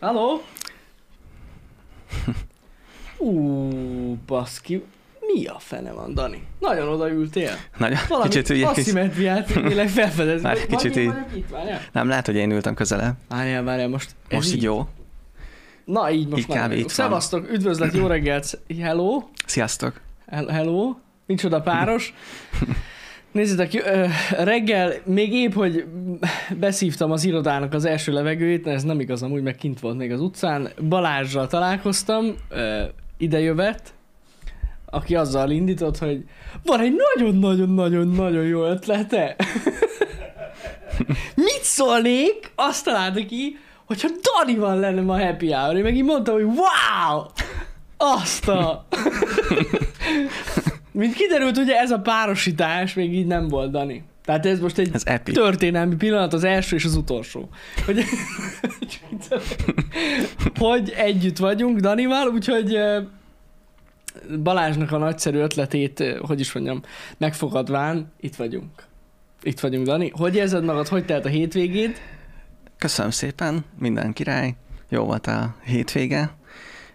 Halló? Ú, baszki. Mi a fene van, Dani? Nagyon odaültél. Nagyon, Valami kicsit ugye, asszimetriát tényleg felfedez. Már Vagy- kicsit így- vagyok itt, várjál? nem lehet, hogy én ültem közelebb. Várjál, várjál, most Most így jó. Na, így most Így már itt. Szevasztok, üdvözlet, jó reggelt. Hello. Sziasztok. Hel- Hello. Micsoda páros. Nézzétek, reggel még épp, hogy beszívtam az irodának az első levegőjét, ez nem igaz, amúgy meg kint volt még az utcán. Balázsral találkoztam, ide aki azzal indított, hogy van egy nagyon-nagyon-nagyon-nagyon jó ötlete. Mit szólnék? Azt találta ki, hogyha Danival lenne ma happy hour. Én meg így mondtam, hogy wow! Azt a... Mint kiderült, ugye ez a párosítás még így nem volt, Dani. Tehát ez most egy Ez epic. történelmi pillanat, az első és az utolsó. Hogy, hogy együtt vagyunk Danival, úgyhogy Balázsnak a nagyszerű ötletét, hogy is mondjam, megfogadván, itt vagyunk. Itt vagyunk, Dani. Hogy érzed magad, hogy telt a hétvégéd? Köszönöm szépen, minden király. Jó volt a hétvége.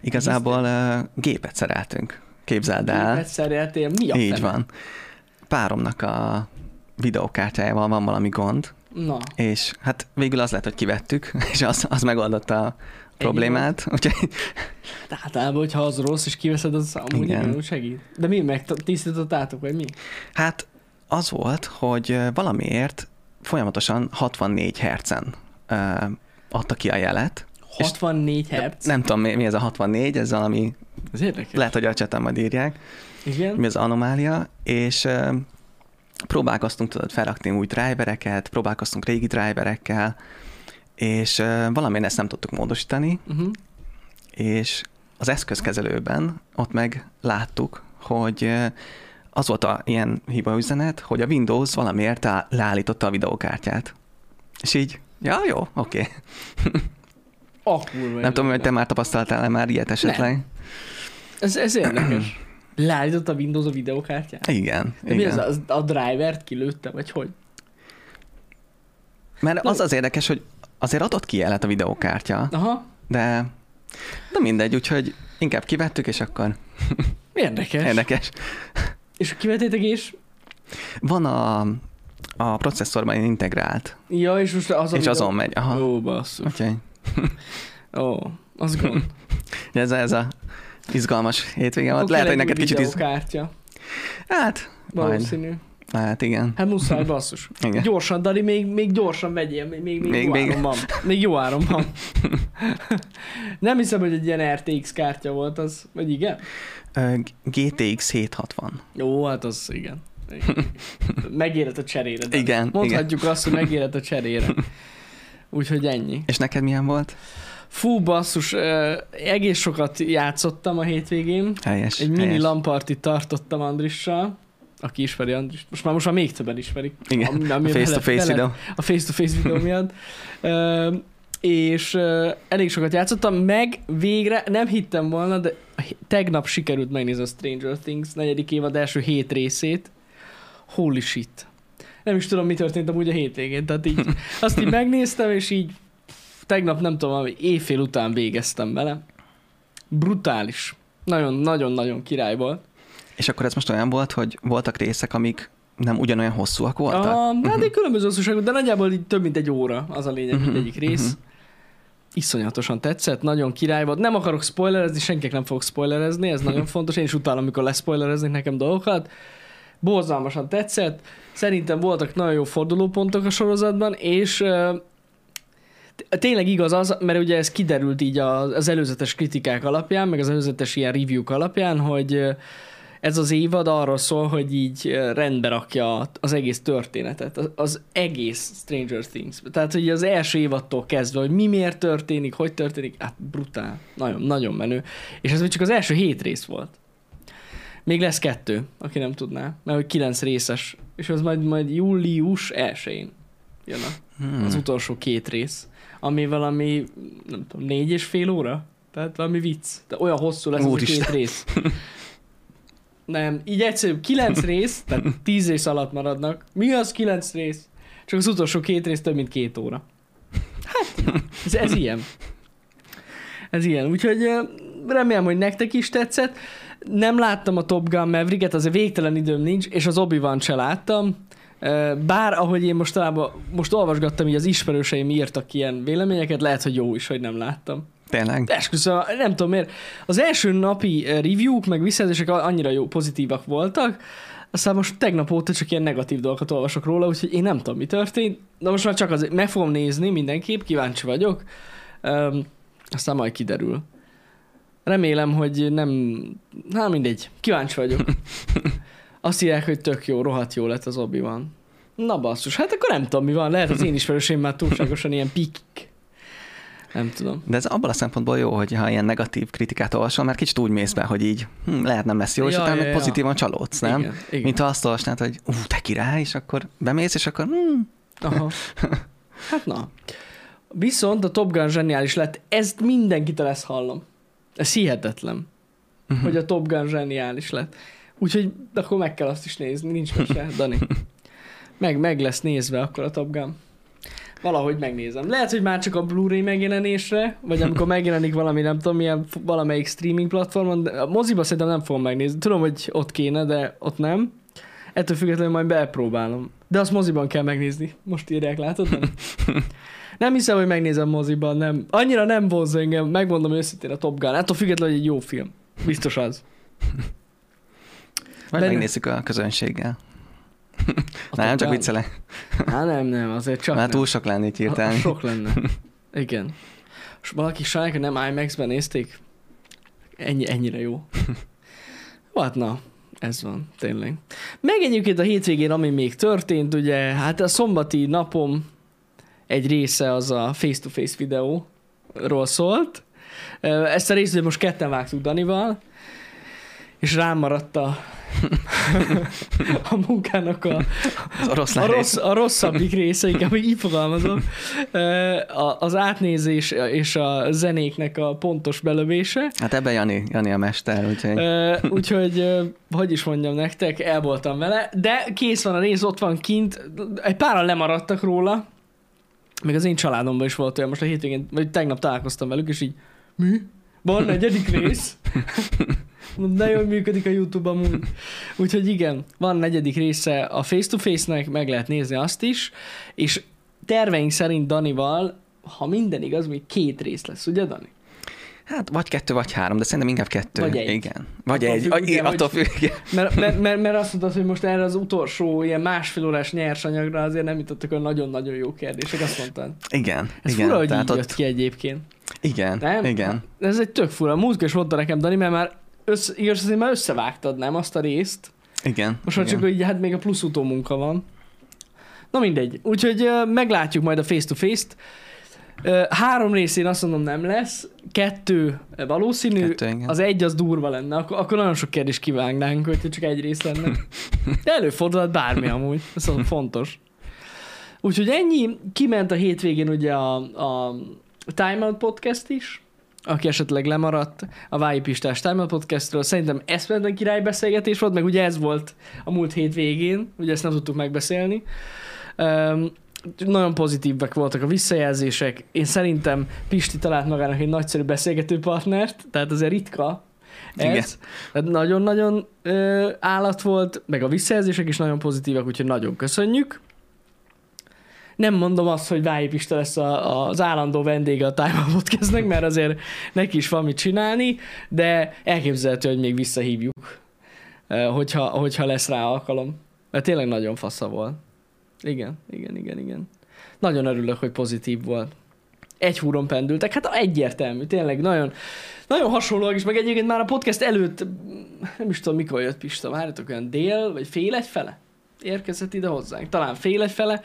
Igazából uh, gépet szereltünk. Képzeld el. Gépet szereltél, mi a Így fene? van. Páromnak a videókártyájával van valami gond, Na, és hát végül az lett, hogy kivettük, és az, az megoldotta a problémát. Úgyhogy de általában, hogyha az rossz, és kiveszed, az amúgy Igen. igen, úgy segít. De mi, megtisztítottátok, vagy mi? hát az volt, hogy valamiért folyamatosan 64 hercen adta ki a jelet. És 64 hertz? Nem tudom, mi, mi ez a 64, ez valami, Ez érdekes. lehet, hogy a cseten majd írják, Igen? mi az anomália, és uh, próbálkoztunk tudod felrakni új drivereket, próbálkoztunk régi driverekkel, és uh, valamilyen ezt nem tudtuk módosítani, Uh-huh. és az eszközkezelőben ott meg láttuk, hogy az volt a ilyen hiba üzenet, hogy a Windows valamiért leállította a videókártyát. És így, ja, jó, oké. Okay. A kurva Nem tudom, hogy te már tapasztaltál-e már ilyet esetleg? Ez, ez érdekes. Leállított a Windows a videókártyát? Igen, De mi igen. az, az, a drivert kilőtte, vagy hogy? Mert Na- az az érdekes, hogy azért adott ki jelet a videókártya, Aha, de, de mindegy, úgyhogy inkább kivettük, és akkor érdekes. érdekes. És kivetétek és... Van a, a processzorban integrált, Ja, és most az a és azon megy. Aha. Ó, basszus. Úgyhogy Ó, az gond. ez, a- ez a izgalmas hétvége volt. Lehet, hogy egy neked kicsit iz... videókártya. Hát, majd. Valószínű. Hát igen. Hát muszáj, basszus. Igen. Gyorsan, Dani, még, még gyorsan vegyél, még, még, még, Még- jó még- áron van. Még jó áron van. Nem hiszem, hogy egy ilyen RTX kártya volt az, vagy igen? GTX 760. Jó, hát az igen. Megérett a cserére. Igen, Mondhatjuk azt, hogy megérett a cserére. Úgyhogy ennyi. És neked milyen volt? Fú, basszus, egész sokat játszottam a hétvégén. Helyes. Egy mini helyes. lampartit tartottam Andrissal, aki ismeri Andrist. Most már, most már még többen ismerik. Igen, Ami- a face-to-face videó. A face-to-face videó miatt. Ö, és ö, elég sokat játszottam, meg végre nem hittem volna, de tegnap sikerült megnézni a Stranger Things negyedik évad első hét részét. Holy shit. Nem is tudom, mi történt amúgy a hétvégén, tehát így azt így megnéztem, és így tegnap nem tudom, valami éjfél után végeztem vele. Brutális. Nagyon-nagyon-nagyon király volt. És akkor ez most olyan volt, hogy voltak részek, amik nem ugyanolyan hosszúak voltak? Ah, hát egy különböző hosszúságú, de nagyjából így több mint egy óra az a lényeg Mhm, mindegyik rész. mhm. Iszonyatosan tetszett, nagyon király volt. Nem akarok spoilerezni, senkinek nem fogok spoilerezni, ez nagyon fontos. Én is utálom, amikor leszpoilereznek nekem dolgokat. Borzalmasan tetszett. Szerintem voltak nagyon jó fordulópontok a sorozatban, és tényleg igaz az, mert ugye ez kiderült így az, előzetes kritikák alapján, meg az előzetes ilyen review alapján, hogy ez az évad arról szól, hogy így rendbe rakja az egész történetet, az egész Stranger Things. Tehát, hogy az első évadtól kezdve, hogy mi miért történik, hogy történik, hát brutál, nagyon, nagyon menő. És ez még csak az első hét rész volt. Még lesz kettő, aki nem tudná, mert hogy kilenc részes, és az majd, majd július 1-én jön a Hmm. az utolsó két rész, ami valami, nem tudom, négy és fél óra? Tehát valami vicc. De olyan hosszú lesz az a Úristen. két rész. Nem, így egyszerűen kilenc rész, tehát tíz rész alatt maradnak. Mi az kilenc rész? Csak az utolsó két rész több mint két óra. Hát, ez, ez ilyen. Ez ilyen. Úgyhogy remélem, hogy nektek is tetszett. Nem láttam a Top Gun Maverick-et, azért végtelen időm nincs, és az obi wan se láttam. Bár, ahogy én most talán most olvasgattam, hogy az ismerőseim írtak ilyen véleményeket, lehet, hogy jó is, hogy nem láttam. Tényleg? Esküszöm, nem tudom miért. Az első napi review-k, meg visszajelzések annyira jó, pozitívak voltak, aztán most tegnap óta csak ilyen negatív dolgokat olvasok róla, úgyhogy én nem tudom, mi történt. De most már csak azért meg fogom nézni mindenképp, kíváncsi vagyok. Um, aztán majd kiderül. Remélem, hogy nem... Na mindegy, kíváncsi vagyok. Azt írják, hogy tök jó, rohadt jó lett az obi van. Na basszus, hát akkor nem tudom mi van, lehet az én ismerőseim már túlságosan ilyen pikik. Nem tudom. De ez abban a szempontból jó, hogy ha ilyen negatív kritikát olvasol, mert kicsit úgy mész be, hogy így hm, lehet nem lesz jó, és Ja, utána ja, ja. pozitívan csalódsz, nem? Igen, igen. Mint ha azt olvasnád, hogy ú, te király, és akkor bemész, és akkor hm, Aha. Hát na. Viszont a Top Gun zseniális lett, ezt mindenkitől ezt hallom. Ez hihetetlen, Mhm. hogy a Top Gun zseniális lett. Úgyhogy akkor meg kell azt is nézni, nincs mese, Dani. Meg, meg lesz nézve akkor a Top Gun. Valahogy megnézem. Lehet, hogy már csak a Blu-ray megjelenésre, vagy amikor megjelenik valami, nem tudom, milyen, valamelyik streaming platformon, de a moziba szerintem nem fogom megnézni. Tudom, hogy ott kéne, de ott nem. Ettől függetlenül majd bepróbálom. De azt moziban kell megnézni. Most írják, látod? Nem, nem hiszem, hogy megnézem moziban, nem. Annyira nem vonz engem, megmondom őszintén a Top Gun. Attól függetlenül, hogy egy jó film. Biztos az. majd Benne- megnézzük a közönséggel. A nem, Top csak Gun? viccelek. Hát nem, nem, azért csak Már nem. túl sok A- a hirtelen. Sok lenne. Igen. És valaki sajnálja, hogy nem IMAX-ben nézték? Ennyi, ennyire jó. Hát na, ez van, tényleg. Meg egyébként a hétvégén, ami még történt, ugye, hát a szombati napom egy része az a face-to-face videóról szólt. Ezt a részt most ketten vágtuk Danival, és rám maradt a, a munkának a, Az a, rész. rossz, a rosszabbik része, inkább így fogalmazom, a- az átnézés és a zenéknek a pontos belövése. Hát ebben Jani, Jani a mester, úgyhogy Úgyhogy, hogy is mondjam nektek, el voltam vele, de kész van a rész, ott van kint, egy páran lemaradtak róla, még az én családomban is volt olyan, most a hétvégén, vagy tegnap találkoztam velük, és így, mi? Van negyedik rész? De jól működik a YouTube amúgy. Úgyhogy igen, van negyedik része a face-to-face-nek, meg lehet nézni azt is, és terveink szerint Danival, ha minden igaz, még két rész lesz, ugye Dani? Hát vagy kettő, vagy három, de szerintem inkább kettő. Vagy egy. Igen. Vagy Attól egy. függ, Attól, igen, attól függ, igen. Mert, mert, mert, mert azt mondtad, hogy most erre az utolsó ilyen másfél órás nyersanyagra azért nem jutottak olyan nagyon-nagyon jó kérdések, azt mondtad. Igen. Ez igen. fura, hogy Tehát így jött ott, ki egyébként. igen, Nem? igen. Ez egy tök fura. Múltkor is mondta nekem Dani, mert már össze, igaz, azért már összevágtad, nem azt a részt. Igen. Most már igen. csak, hogy hát még a plusz utómunka van. Na mindegy. Úgyhogy meglátjuk majd a face-to-face-t. Három részén azt mondom nem lesz, kettő valószínű, Kettő, igen. az egy az durva lenne, akkor, akkor nagyon sok kérdést kivágnánk, hogyha csak egy rész lenne. De előfordulhat bármi amúgy, ez az fontos. Úgyhogy ennyi, kiment a hétvégén ugye a, a Time Out Podcast is, aki esetleg lemaradt a Vályi Pistás Time Out Podcastről. Szerintem eszméletlen király beszélgetés volt, meg ugye ez volt a múlt hétvégén, ugye ezt nem tudtuk megbeszélni. Um, nagyon pozitívek voltak a visszajelzések. Én szerintem Pisti talált magának egy nagyszerű beszélgető partnert, tehát azért ritka Igen. ez. Tehát nagyon-nagyon ö, állat volt, meg a visszajelzések is nagyon pozitívak, úgyhogy nagyon köszönjük. Nem mondom azt, hogy Vályi Pista lesz a, az állandó vendége a Time Podcastnek, mert azért neki is van mit csinálni, de elképzelhető, hogy még visszahívjuk, hogyha, hogyha lesz rá alkalom. Mert tényleg nagyon fasza volt. Igen, igen, igen, igen. Nagyon örülök, hogy pozitív volt. Egy húron pendültek, hát egyértelmű, tényleg nagyon, nagyon hasonlóak is, meg egyébként már a podcast előtt, nem is tudom mikor jött Pista, várjatok olyan dél, vagy fél egy fele érkezett ide hozzánk, talán fél egy fele,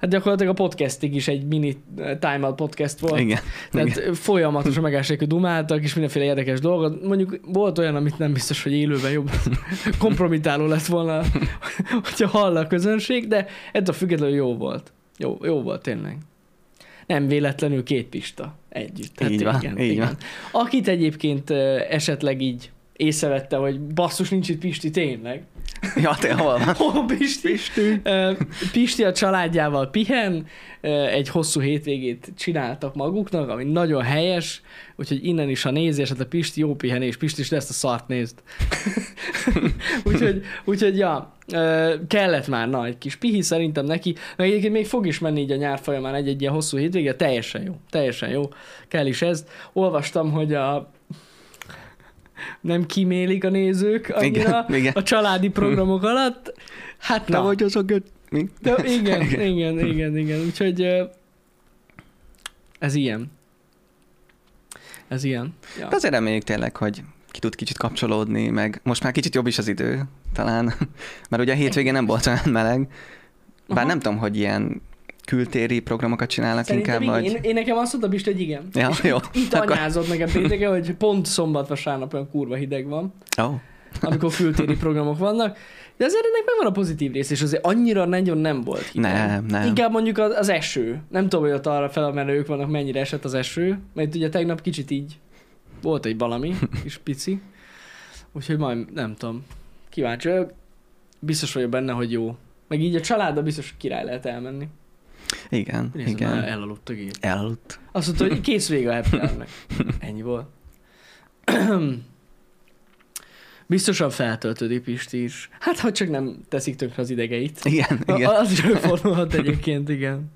hát gyakorlatilag a podcastig is egy mini eh, Time Out podcast volt. Igen. Tehát Igen. folyamatosan megállások, hogy dumáltak, és mindenféle érdekes dolgot. Mondjuk volt olyan, amit nem biztos, hogy élőben jobb kompromitáló lett volna, hogyha hall a közönség, de ettől függetlenül jó volt. Jó, jó volt tényleg. Nem véletlenül két pista együtt. Hát Így van, így van. Akit egyébként ö, esetleg így észrevette, hogy basszus nincs itt Pisti tényleg, Ja, te hol van? Hol Pisti? Pisti. Pisti a családjával pihen, egy hosszú hétvégét csináltak maguknak, ami nagyon helyes, úgyhogy innen is, ha nézi esetleg Pisti, jó pihenés, Pisti is ezt a szart nézd. úgyhogy, úgyhogy, ja, kellett már na, egy kis pihi szerintem neki, meg egyébként még fog is menni így a nyár folyamán egy-egy ilyen hosszú hétvége, teljesen jó, teljesen jó, kell is ez. Olvastam, hogy a nem kimélik a nézők annyira Igen, igen. a családi programok alatt. Hát na, vagy az a göt... Mi? de igen, igen, igen, igen, úgyhogy ö, ez ilyen. Ez ilyen. Ja. De azért reméljük tényleg, hogy ki tud kicsit kapcsolódni, meg most már kicsit jobb is az idő, talán, mert ugye a hétvégén nem volt olyan meleg, bár Aha. nem tudom, hogy ilyen kültéri programokat csinálnak Szerintem inkább, igen. vagy... Én, én, nekem azt mondta Pista, hogy igen. Ja, És jó. Itt, itt Akkor- anyázott nekem pénteken, hogy pont szombat-vasárnap olyan kurva hideg van, oh, amikor kültéri programok vannak. De azért ennek megvan a pozitív rész, és azért annyira nagyon nem volt hideg. nem, nem. Inkább mondjuk az, az eső. Nem tudom, hogy ott arra fel a menők vannak, mennyire esett az eső, mert ugye tegnap kicsit így volt egy valami, kis pici. Úgyhogy majd nem tudom. Kíváncsi vagyok. Biztos vagyok benne, hogy jó. Meg így a családdal biztos király lehet elmenni. Igen, Nézd, igen. elaludt a gép. Elaludt. Azt mondta, hogy kész vége a happy hour-nek. Ennyi volt. Biztosan feltöltődik Pisti is. Hát, ha csak nem teszik tönkre az idegeit. Igen, igen. Az is előfordulhat egyébként, igen.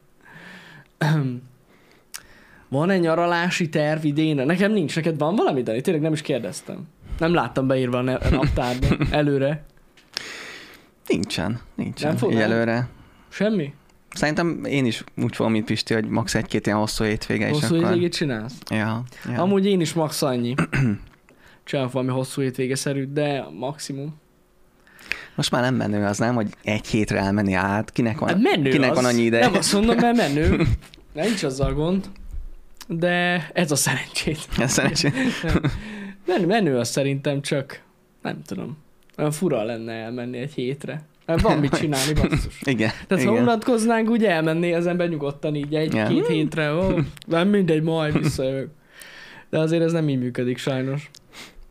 Van egy nyaralási terv idén? Nekem nincs, neked van valami, Dani? Tényleg nem is kérdeztem. Nem láttam beírva a naptárba előre. Nincsen, nincsen. Nem fog- előre. Semmi? Szerintem én is úgy fogom, mint Pisti, hogy max. egy-két ilyen hosszú hétvége, és Hosszú akkor... hétvégét csinálsz? Ja, ja. Amúgy én is max annyi. Csinálok valami hosszú hétvégeszerűt, de maximum. Most már nem menő az, nem, hogy egy hétre elmenni át. Kinek van, Hát menő kinek az. van annyi ideje? Nem azt mondom, mert menő. Nincs azzal gond. De ez a szerencsét. Ez szerencsé. Menő, menő az szerintem csak, nem tudom, olyan fura lenne elmenni egy hétre. Van mit csinálni, basszus. Igen, Tehát ha igen. unatkoznánk, úgy elmenné az ember nyugodtan így egy-két Ja. hétre. Ó, nem mindegy, majd visszajövök. De azért ez nem így működik sajnos.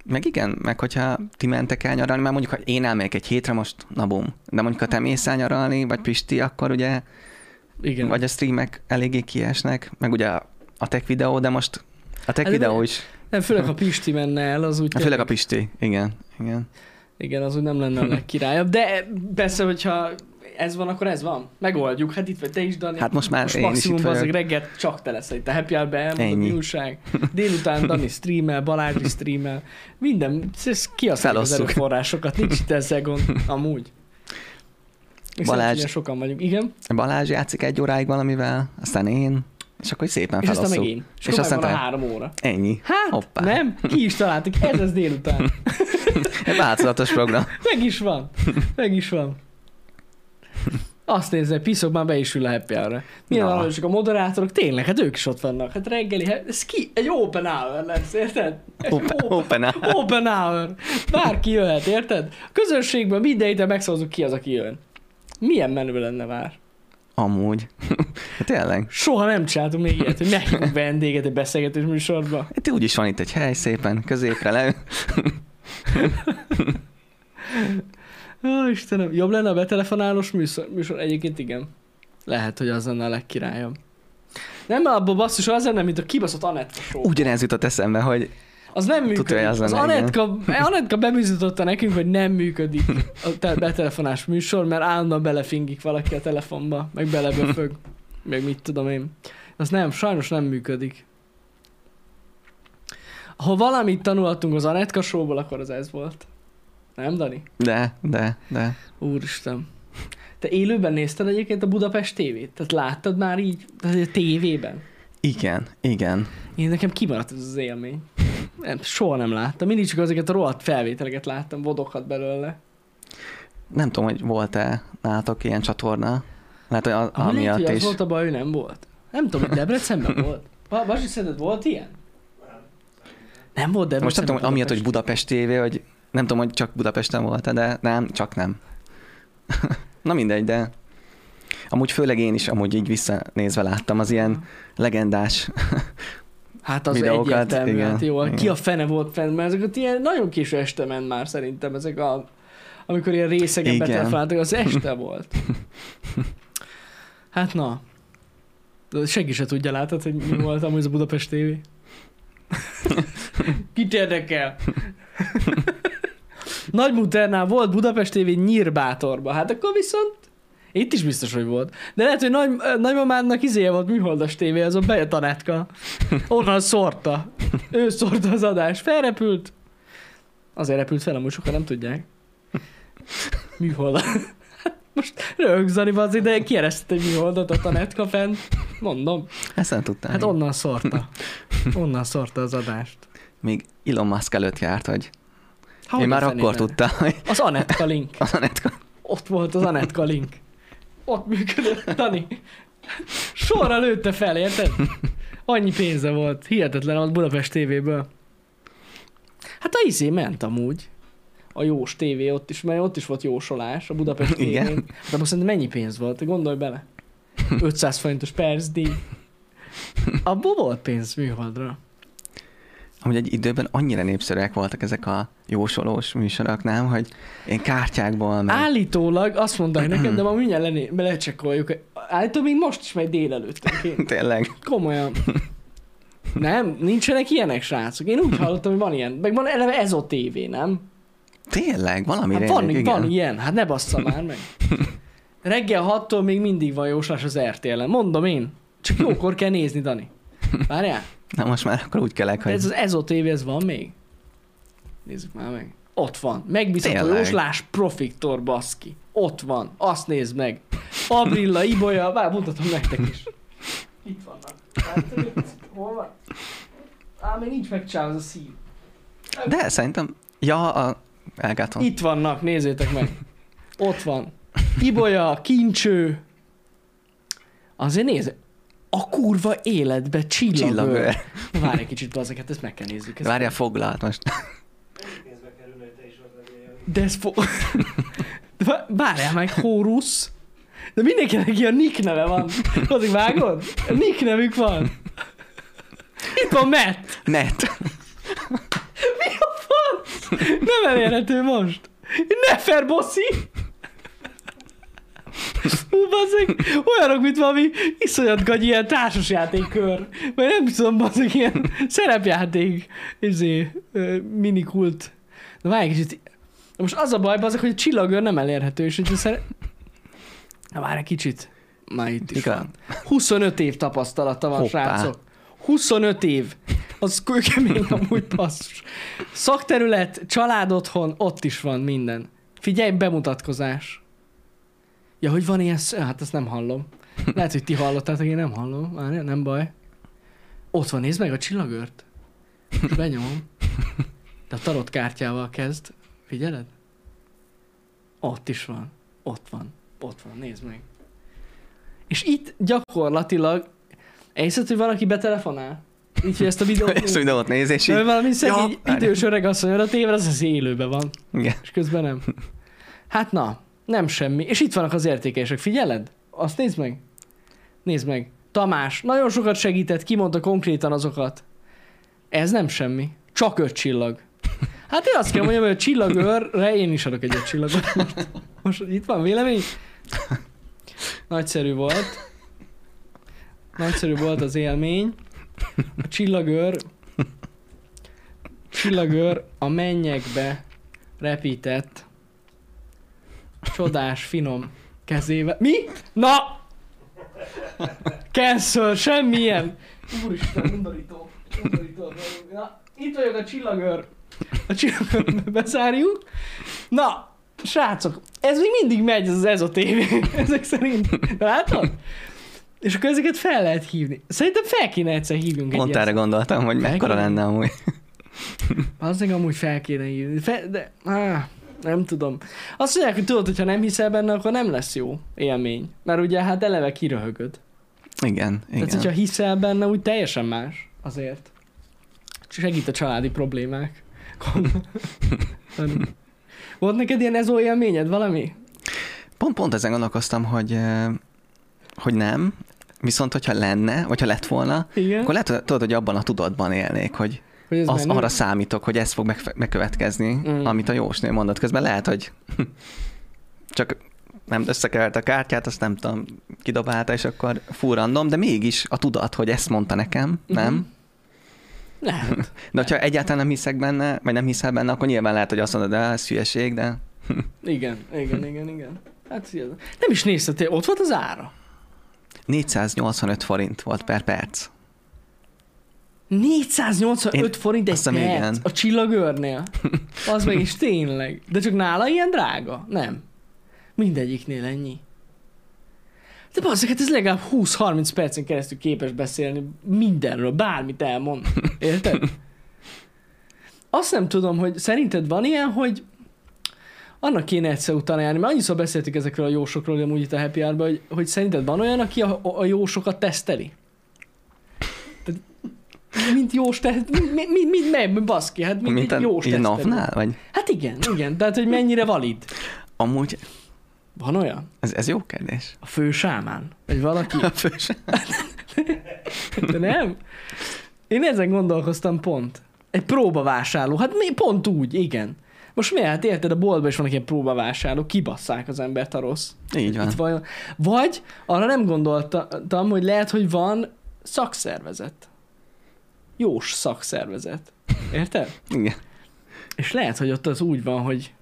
Meg igen, meg hogyha ti mentek el nyaralni, mert mondjuk, ha én elmegyek egy hétre most, na bum. De mondjuk, ha te mész el nyaralni, vagy Pisti, akkor ugye, Igen. vagy a streamek eléggé kiesnek, meg ugye a a tech videó, de most a tech Hát, videó de- is, Nem, főleg ha Pisti menne el, az úgy... hát főleg a Pisti, igen, igen. Igen, az úgy nem lenne a legkirályabb. De persze, hogyha ez van, akkor ez van. Megoldjuk. Hát itt vagy te is, Dani. Hát most már most én is maximum itt az vagyok. reggel csak te lesz, hogy te happy hour-be elmondod, újság. Délután Dani streamel, Balázs is streamel. Minden, ez kihasználjuk az erőforrásokat. Nincs itt ezzel gond, amúgy. Balázs- sokan vagyunk. Igen, Balázs játszik egy óráig valamivel, aztán én, és akkor szépen és aztán meg felosszuk. én. És, És aztán te. három óra. Ennyi. Hát, Hoppá. nem? Ki is találtuk. Ez az délután. Változatos program. Meg is van. Meg is van. Azt nézze, piszok már be is ül a happy hour Milyen aranyosak a moderátorok, tényleg, hát ők is ott vannak. Hát reggeli, hát ez ki? Egy open hour lesz, érted? Ez Open, open up. open hour. Bárki jöhet, érted? A közönségben minden héten megszavazunk ki az, aki jön. Milyen menő lenne már? Amúgy. Hát Tényleg. Soha nem csináltunk még ilyet, hogy meghívunk vendéget egy beszélgetős műsorba. Itt úgyis van itt egy hely szépen, középre le. Ó, Istenem, jobb lenne a betelefonálós műsor, műsor? Egyébként igen. Lehet, hogy az lenne a legkirályabb. Nem, abban basszus az lenne, mint a kibaszott Anetta show. Ugyanez jutott eszembe, hogy Az nem működik. Tudja, az az. Anetka, Anetka bebizonyította nekünk, hogy nem működik a te- betelefonás műsor, mert állandóan belefingik valaki a telefonba, meg beleböfög, meg mit tudom én. Az nem, sajnos nem működik. Ha valamit tanulhatunk az Anetka showból, akkor az ez volt. Nem, Dani? de, de, de. Úristen. Te élőben nézted egyébként a Budapest tévét? Tehát láttad már így tehát a tévében? Igen, igen. Én nekem kimaradt ez az élmény. Nem, soha nem láttam. Mindig csak ezeket a rohadt felvételeket láttam, vodoghat belőle. Nem tudom, hogy volt-e nálatok ilyen csatorna. Lehet, hogy a, Ah, lehet, amiatt hogy az is. volt a baj, hogy nem volt. Nem tudom, hogy Debrecenben volt. Ba- Basi, szerinted volt ilyen? Nem volt Debrecenben. Most nem tudom, amiatt, hogy Budapest. TV, hogy nem tudom, hogy csak Budapesten volt de nem, csak nem. Na mindegy, de amúgy főleg én is amúgy így visszanézve láttam az ilyen legendás. Hát az videókat, egyértelmű, igen, hát jó, igen. ki a fene volt fenn, mert ezeket ilyen nagyon késő este ment már szerintem ezek a, amikor ilyen részegen betelefonáltak, az este volt. Hát na. De senki se tudja, látod, hogy mi volt amúgy ez a Budapest TV? Kit érdekel? Nagymuternál volt Budapest TV Nyírbátorba. Hát akkor viszont itt is biztos, hogy volt. De lehet, hogy nagy, nagymamádnak izéje volt műholdas tévé, az a bejött a netka. Onnan szórta. Ő szórta az adást. Felrepült. Azért repült fel, amúgy sokan nem tudják. Műholdas. Most röhög Zani, az ide kieresztett egy műholdat a tanetka fent. Mondom. Ezt nem tudtam. Hát onnan szórta. Onnan szórta az adást. Még Elon Musk előtt járt, hogy Ha én már akkor tudta, hogy Az Anetka link. az a netka. Ott volt az Anetka link. Ott működött, Tani. Sorra lőtte fel, érted? Annyi pénze volt. Hihetetlen az Budapest tévéből. Hát a izé ment amúgy. A Jós tévé ott is, mert ott is volt jósolás a Budapest Igen. tévén. De most szerintem mennyi pénz volt? Gondolj bele. 500 forintos percdíj. Abból volt pénz műholdra. Amúgy egy időben annyira népszerűek voltak ezek a jósolós műsorok, nem? Hogy én kártyákból meg... Állítólag azt mondták nekem, de ma mindjárt lené- lecsekkoljuk. Állítólag még most is megy délelőttenként. Tényleg. Komolyan. Nem, nincsenek ilyenek, srácok. Én úgy hallottam, hogy van ilyen. Meg van eleve ez a tévé, nem? Tényleg, valami Hát van, igen. van ilyen, hát ne bassza már meg. Reggel 6-tól még mindig van jóslás az RTL-en. Mondom én. Csak jókor kell nézni, Dani. Várjál? Na most már akkor úgy kelek, hogy Ez az EZO TV, ez van még? Nézzük már meg. Ott van. Megbízható jóslás Profiktor, baszki. Ott van. Azt nézd meg. Abrilla, Ibolya, vár, mutatom nektek is. Itt vannak. Látod? Hol van? Á, még nincs megcsinálva az a szív. De szerintem... Ja, a... elgátom. Itt vannak, nézzétek meg. Ott van. Ibolya, kincső. Azért nézd. A kurva életbe csillagőr. Csillagőr. Várj egy kicsit, bazzeket, ezt meg kell nézzük. Ezt Várjál, foglalt most. De ez fo... Várjál meg, Horus. De mindenkinek ilyen nick neve van. Azért vágod? Nick nevük van. Itt van Matt. Net. Mi a fasz? Nem elérhető most. Nefer Bossi. Hú, bazzeg, olyanok, mint valami iszonyat gagy, ilyen társasjátékkör. Vagy nem tudom, bazzeg, ilyen szerepjáték, izé, minikult. Na várj egy kicsit. Na Most az a baj, bazzeg, hogy a csillagőr nem elérhető, és hogy szer... Na várj egy kicsit. Már itt is van. 25 év tapasztalata van, Hoppá. srácok. 25 év. Az kőkemény amúgy passzus. Szakterület, családotthon, ott is van minden. Figyelj, bemutatkozás. Ja, hogy van ilyen, hát ezt nem hallom. Lehet, hogy ti hallottátok, én nem hallom. Várj, nem baj. Ott van, nézd meg a csillagört. Most benyomom. De a tarot kártyával kezd. Figyeled? Ott is van. Ott van. Ott van, nézd meg. És itt gyakorlatilag elhiszed, hogy valaki betelefonál? Így, hogy ezt a videót... Ezt a videót néz, és De így... valami Ja, idős öreg asszony a tévre, az az élőben van. Igen. És közben nem. Hát na, nem semmi. És itt vannak az értékesek, figyeled? Azt nézd meg. Nézd meg. Tamás, nagyon sokat segített, kimondta konkrétan azokat. Ez nem semmi. Csak öt csillag. Hát én azt kell mondjam, hogy a csillagőrre én is adok egy öt csillagot. Most itt van vélemény? Nagyszerű volt. Nagyszerű volt az élmény. A csillagőr csillagőr a mennyekbe repített csodás, finom kezével. Mi? Na! Cancel, semmilyen. Úristen, undorító. undorító. Na, itt vagyok a csillagőr. A csillagőrbe bezárjuk. Na, srácok, ez még mindig megy, ez az ez a tévé. Ezek szerint. Látod? És akkor ezeket fel lehet hívni. Szerintem fel kéne egyszer hívjunk Pont erre gondoltam, hogy mekkora lenne amúgy. Azért amúgy fel kéne hívni. Fe, de, áh, nem tudom. Azt mondják, hogy tudod, hogyha nem hiszel benne, akkor nem lesz jó élmény. Mert ugye hát eleve kiröhögöd. Igen, Igen. Tehát, hogyha hiszel benne, úgy teljesen más azért. Segít a családi problémák. Volt neked ilyen ezó élményed valami? Pont, pont ezen gondolkoztam, hogy, eh, hogy nem, viszont hogyha lenne, vagy ha lett volna, Igen. akkor lehet, tudod, hogy abban a tudatban élnék, hogy Hogy ez az, menő? arra számítok, hogy ez fog megfe- megkövetkezni, Mm. amit a Jósnél mondott. Közben lehet, hogy csak nem összekevert a kártyát, azt nem tudom, kidobálta, és akkor full random, de mégis a tudat, hogy ezt mondta nekem, nem? Mhm. Lehet. De hogyha egyáltalán nem hiszek benne, vagy nem hiszel benne, akkor nyilván lehet, hogy azt mondod, de ez hülyeség, de Igen, igen, igen, igen. Hát nem is nézted, ott volt az ára. 485 forint volt per perc. 485 Én forint egy perc igen. a csillagőrnél. Az meg is tényleg. De csak nála ilyen drága? Nem. Mindegyiknél ennyi. De bazzak, hát ez legalább 20-30 percen keresztül képes beszélni mindenről, bármit elmond. Érted? Azt nem tudom, hogy szerinted van ilyen, hogy annak kéne egyszer utána járni, mert annyiszor beszéltük ezekről a jósokról, amúgy itt a Happy hour hogy, hogy szerinted van olyan, aki a, a jósokat teszteli? Mint jós teszt, mint, mint, mint, mint, mint baszki, hát mint, Mint a, jós tesztelő. NAV-nál? Vagy Hát igen, igen, tehát hogy mennyire valid. amúgy, Van olyan? ez, ez jó kérdés. A fő sámán? Vagy valaki? A fős- De nem? Én ezen gondolkoztam pont. Egy próbavásárló. Hát mi pont úgy, igen. Most miért? Hát érted, a boltban is vannak ilyen próbavásárlók, kibasszák az embert a rossz. Így van. Itt vajon... Vagy arra nem gondoltam, hogy lehet, hogy van szakszervezet. Jós szakszervezet. Érted? Igen. És lehet, hogy ott az úgy van, hogy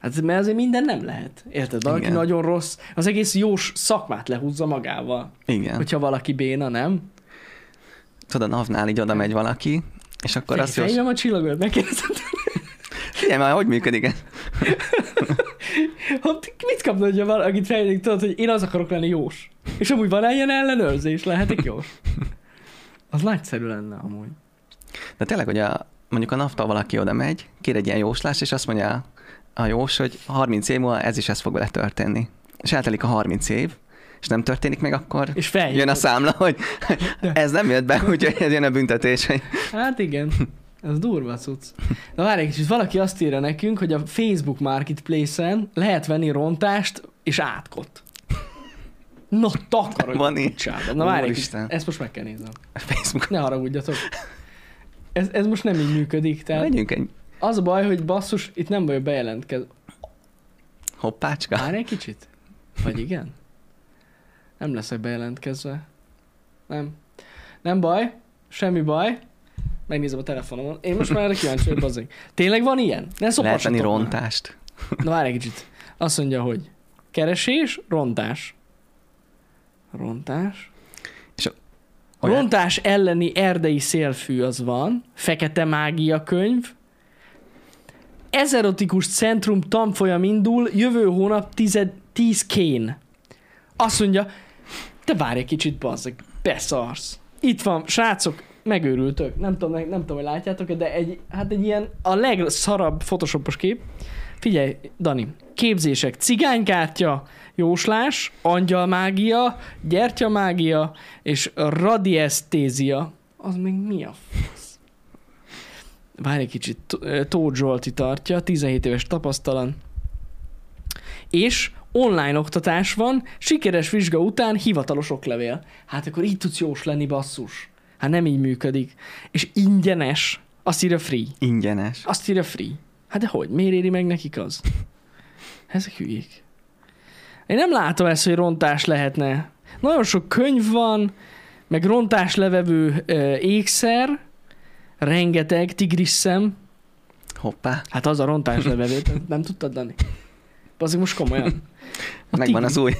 Hát mert azért minden nem lehet. Érted? Valaki Igen. nagyon rossz, az egész jós szakmát lehúzza magával. Igen. Hogyha valaki béna, nem? Tudod, a NAV-nál így oda megy valaki, és akkor azt jó... Fejlem a csillagőrt, megkérdezem. Figyelj már, hogy működik ez? Hogy mit kapna, hogyha valakit fejlődik, tudod, hogy én az akarok lenni jós. És amúgy van ilyen ellenőrzés, lehetek jós. Az nagyszerű lenne amúgy. De tényleg, hogy a, mondjuk a NAV-tal valaki oda megy, kér egy ilyen jóslás, és azt mondja a jós, hogy 30 év múlva ez is ez fog vele történni. És eltelik a 30 év, és nem történik meg, akkor És feljön. jön a számla, hogy ez nem jött be, úgyhogy ez jön a büntetés. Hogy... Hát igen. Ez durva cucc. Na várj egy kicsit, valaki azt írja nekünk, hogy a Facebook Marketplace-en lehet venni rontást és átkot. Na, takarodj! Van így? Csába. Na várj Úristen. ezt most meg kell néznem. A Facebook. Ne haragudjatok. Ez, ez most nem így működik, tehát Vegyünk egy az a baj, hogy basszus, itt nem vagy bejelentkez. hoppácska. Várj egy kicsit? Vagy igen? Nem leszek bejelentkezve. Nem. Nem baj, semmi baj. Megnézem a telefonomon. Én most már erre kíváncsi vagyok, bazzeg. Tényleg van ilyen? Ne Lehet szopassatok már. rontást. Na várj egy kicsit. Azt mondja, hogy keresés, rontás. Rontás. Olyan- Rontás elleni erdei szélfű az van. Fekete mágia könyv. Ezerotikus centrum tanfolyam indul, jövő hónap 10, 10 kén. Azt mondja, te várj egy kicsit, bazzeg, beszarsz. Itt van, srácok, megőrültök. Nem tudom, nem tudom, hogy látjátok de egy, hát egy ilyen a legszarabb photoshopos kép. Figyelj, Dani, képzések, cigánykártya, jóslás, angyalmágia, gyertyamágia és radiesztézia. Az még mi a fasz? Várj egy kicsit, Tóth Zsolti tartja, 17 éves tapasztalat. És online oktatás van, sikeres vizsga után hivatalos oklevél. Hát akkor így tudsz jós lenni, basszus. Hát nem így működik. És ingyenes. Azt írja free. Ingyenes. Azt írja free. Hát de hogy? Miért éri meg nekik az? Ezek hülyék. Én nem látom ezt, hogy rontás lehetne. Nagyon sok könyv van, meg rontás levevő ö, ékszer, rengeteg tigrisszem. Hoppá. Hát az a rontás levevő, nem- tudtad, Dani? Azért most komolyan. A Megvan az új.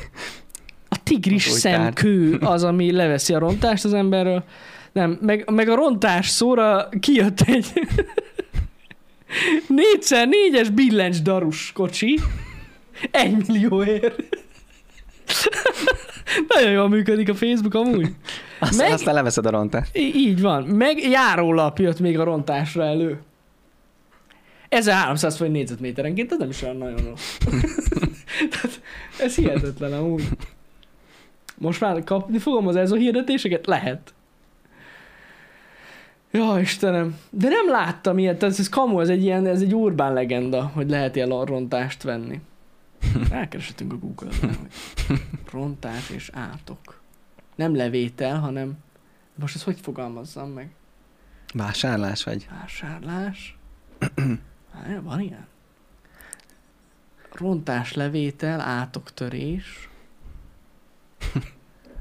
a tigris Az szemkő az, ami leveszi a rontást az emberről. Nem, meg, meg a rontás szóra kijött egy 4x4-es billencs darus kocsi. Egy millióért. Nagyon jól működik a Facebook amúgy. Aztán, Meg- aztán leveszed a rontást. Így van. Meg járólap jött még a rontásra elő. 1300 forint négyzetméterenként, ez nem is olyan nagyon rossz. Tehát ez hihetetlen amúgy. Most már kapni fogom az EZO hirdetéseket? Lehet. Ja, Istenem. De nem láttam ilyet, tehát ez kamu, ez egy ilyen, ez egy urbán legenda, hogy lehet ilyen rontást venni. Elkereshetünk a Google-ben, hogy rontás és átok. Nem levétel, hanem most ezt hogy fogalmazzam meg? Vásárlás vagy? Vásárlás. Van ilyen? Rontáslevétel, átoktörés.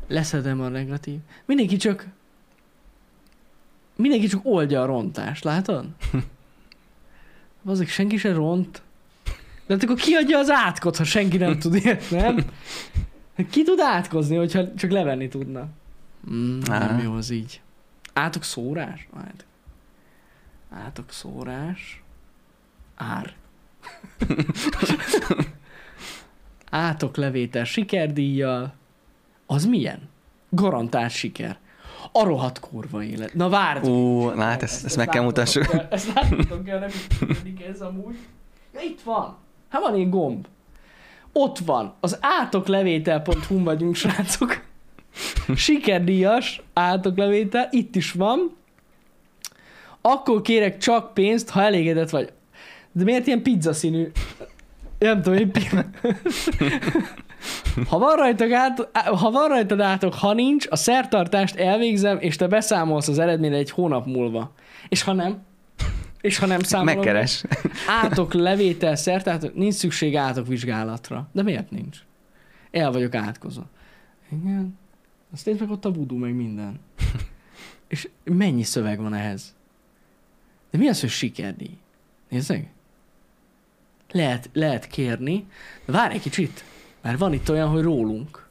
Leszedem a negatív. Mindenki csak mindenki csak oldja a rontást, látod? Azok senki se ront. De hát akkor ki adja az átkot, ha senki nem tud ilyet, nem? Ki tud átkozni, hogyha csak levenni tudna? Mm, nem jó az így. Átok szórás? Átok, átok szórás. Ár. átok levétel sikerdíjjal. Az milyen? Garantált siker. A rohadt kurva élet. Na várj! Ú, na hát ezt, ezt meg kell mutassuk. Ezt látnotok kell, nem működik ez amúgy. Ja, itt van. Hát van egy gomb. Ott van. Az átoklevétel.hu vagyunk, srácok. Sikerdíjas átoklevétel. Itt is van. Akkor kérek csak pénzt, ha elégedett vagy. De miért ilyen pizza színű? Nem tudom, én... pi- ha van, rajtad át, ha van rajtad átok, ha nincs, a szertartást elvégzem, és te beszámolsz az eredményre egy hónap múlva. És ha nem? És ha nem számolom? Megkeres. Átok levétel szertátok, nincs szükség átok vizsgálatra. De miért nincs? El vagyok átkozva. Igen. Azt nézd meg ott a vudú, meg minden. És mennyi szöveg van ehhez? De mi az, hogy sikerdíj? Meg. Lehet, lehet kérni. De várj egy kicsit. Mert van itt olyan, hogy rólunk.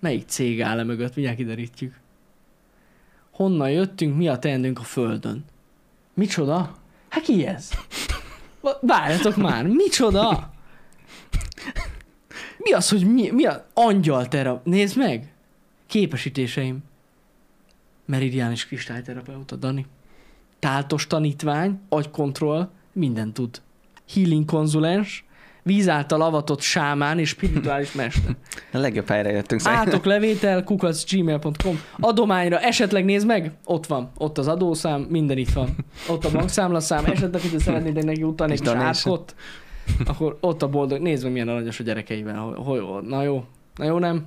Melyik cég áll e mögött? Mindjárt kiderítjük. Honnan jöttünk, mi a teendőnk a földön? Micsoda? Hát ki ez? Várjatok már, micsoda? Mi az, hogy mi, mi a angyal tera... Nézd meg! Képesítéseim. Meridiánis kristályterapeuta, Dani. Táltos tanítvány, agykontroll, minden tud. Healing konzulens, víz által avatott sámán és spirituális mester. A legjobb helyre jöttünk szerintem. Átok levétel, kukacgmail.com. Adományra esetleg nézd meg, ott van, ott az adószám, minden itt van. Ott a bankszámlaszám, esetleg, hogyha szeretnéd neki utalni egy átkot, akkor ott a boldog, nézd meg milyen aranyos a gyerekeivel. Hogy, na jó, na jó nem?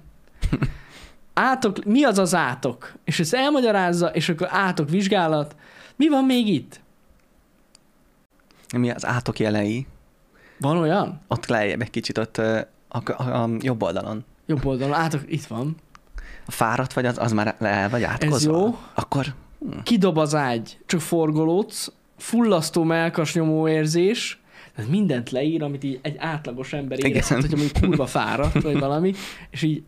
Átok, mi az az átok? És ezt elmagyarázza, és akkor átok vizsgálat. Mi van még itt? Mi az átok jelei? Van olyan? Ott lejjebb egy kicsit, ott a, a, a jobb oldalon. Jobb oldalon, átok, itt van. A fáradt vagy, az, az már le vagy átkozva. Ez jó. Akkor kidob az ágy, csak forgolódsz, fullasztó melkas nyomó érzés, tehát mindent leír, amit így egy átlagos ember érezhet, hogy mondjuk kurva fáradt, vagy valami, és így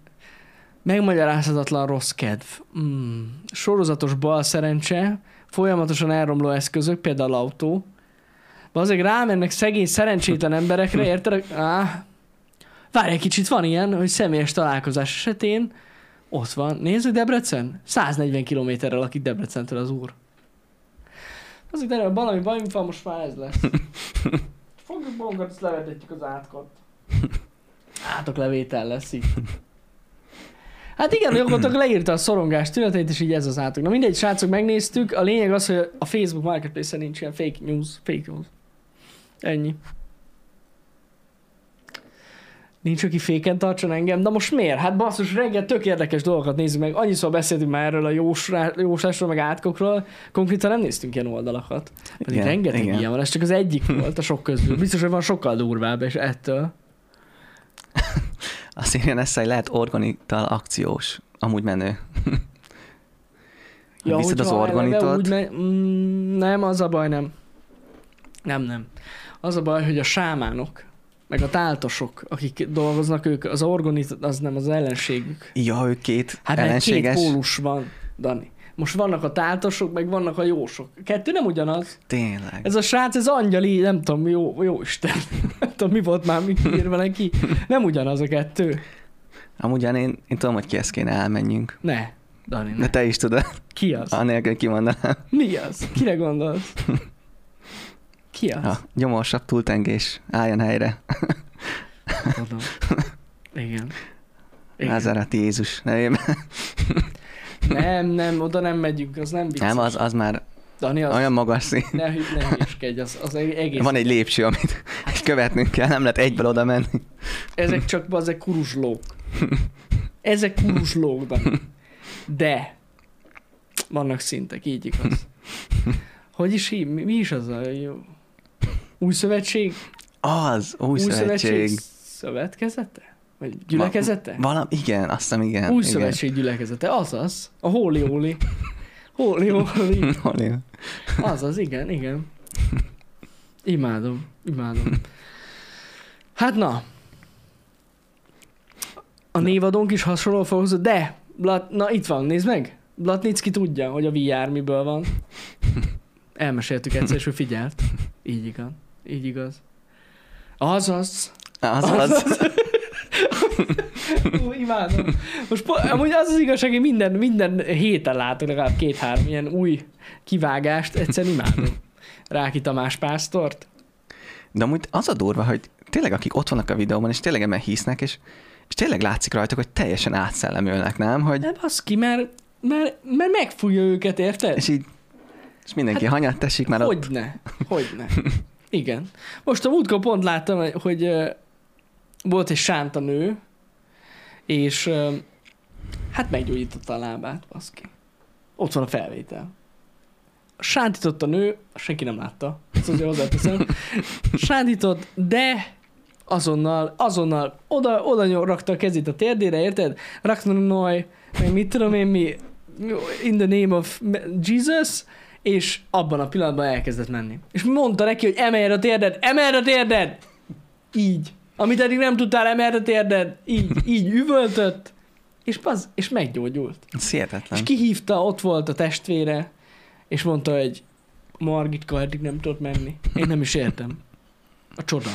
megmagyarázhatatlan rossz kedv. Mm. Sorozatos bal szerencse, folyamatosan elromló eszközök, például autó. Azért rámennek szegény, szerencsétlen emberekre, érted? Á, várj egy kicsit, van ilyen, hogy személyes találkozás esetén ott van. Nézzük Debrecen? 140 kilométerrel lakik Debrecentől az úr. Azért erre valami bajunk van, most már ez lesz. Fogjuk magunkat, ezt levetetjük az átkot. Átok levétel lesz itt. Hát igen, gyakorlatilag leírta a szorongás tüneteit, és így ez az átok. Na mindegy, srácok, megnéztük. A lényeg az, hogy a Facebook Marketplace-en nincs ilyen fake news. Fake news. Ennyi. Nincs, aki féken tartson engem, de most miért? Hát basszus, reggel tök érdekes dolgokat nézzük meg. Annyiszor beszéltünk már erről a jósrá, jóslásról, meg átkokról. Konkrétan nem néztünk ilyen oldalakat. Pedig Igen, rengeteg igen. ilyen van, ez csak az egyik volt a sok közül. Biztos, hogy van sokkal durvább, és ettől. azt írja Nessai, lehet organital akciós. Amúgy menő. Ja, Viszed az organitot, Úgy me- mm, nem, az a baj nem. Nem, nem. Az a baj, hogy a sámánok, meg a táltosok, akik dolgoznak, ők az organit, az nem az ellenségük. ja, ő két Hát mert két ellenséges. pólus van, Dani. Most vannak a táltosok, meg vannak a jósok. Kettő nem ugyanaz. Tényleg. Ez a srác, ez angyali, nem tudom, jó, jó Isten. nem tudom, mi volt már, mi írva neki. Nem ugyanaz a kettő. Amúgy én, én tudom, hogy kihez kéne elmenjünk. Ne, Dani, ne. De te is tudod, Ki az? anélkül kimondanám. Mi az? Kire gondolsz? Ki az? A gyomorsabb túltengés álljon helyre. Tudom. Igen. Igen. Názárat Jézus nevében. Nem, nem, oda nem megyünk, az nem vicces. Nem, az, az már Dani, az, olyan magas szint. ne, ne hülyeskedj, az, az egész. Van egy lépcső, amit követnünk kell, nem lehet egyből oda menni. Ezek csak ezek kuruzslók. Ezek kuruzslók, Dani. De vannak szintek, így igaz. Hogy is hív? Mi, mi is az a jó? Új szövetség? Az, új, szövetség. szövetkezete? Vagy gyülekezete? Valam, igen, azt hiszem igen. Új igen. szövetség gyülekezete, azaz. A Holy Holy. Holy Holy. Holy. Azaz, igen, igen. Imádom, imádom. Hát na. A névadónk is hasonló foglalkozott, de, Blat, na itt van, nézd meg. Blatnicki tudja, hogy a VR miből van. Elmeséltük egyszer, és ő figyelt. Így igaz. Így igaz. Azaz. Az, az. Ú, imádom. Most amúgy az az igazság, hogy minden, minden héten látok legalább két-három ilyen új kivágást, egyszerűen imádom. Ráki Tamás pásztort. De amúgy az a durva, hogy tényleg akik ott vannak a videóban, és tényleg ebben hisznek, és, és tényleg látszik rajtuk, hogy teljesen átszellemülnek, nem? Hogy, De baszki, mert, mert, mert megfújja őket, érted? és így és mindenki hát, hanyat teszik, mert ott... Hogyne, hogyne. Igen. Most a múltkor pont láttam, hogy ö, volt egy sánta nő, és ö, hát meggyógyította a lábát, baszki. Ott van a felvétel. Sántított a nő, senki nem látta, ezt azért hozzáteszem. Sántított, de azonnal, azonnal oda, oda rakta a kezét a térdére, érted? Rakta noj, meg mit tudom én mi, in the name of Jesus, és abban a pillanatban elkezdett menni. És mondta neki, hogy emelj a térded, emelj a térded! Így. Amit eddig nem tudtál, emelj a térded. Így, így üvöltött, és, az, és meggyógyult. Ez hihetetlen. És kihívta, ott volt a testvére, és mondta, hogy Margitka eddig nem tudott menni. Én nem is értem. A csoda.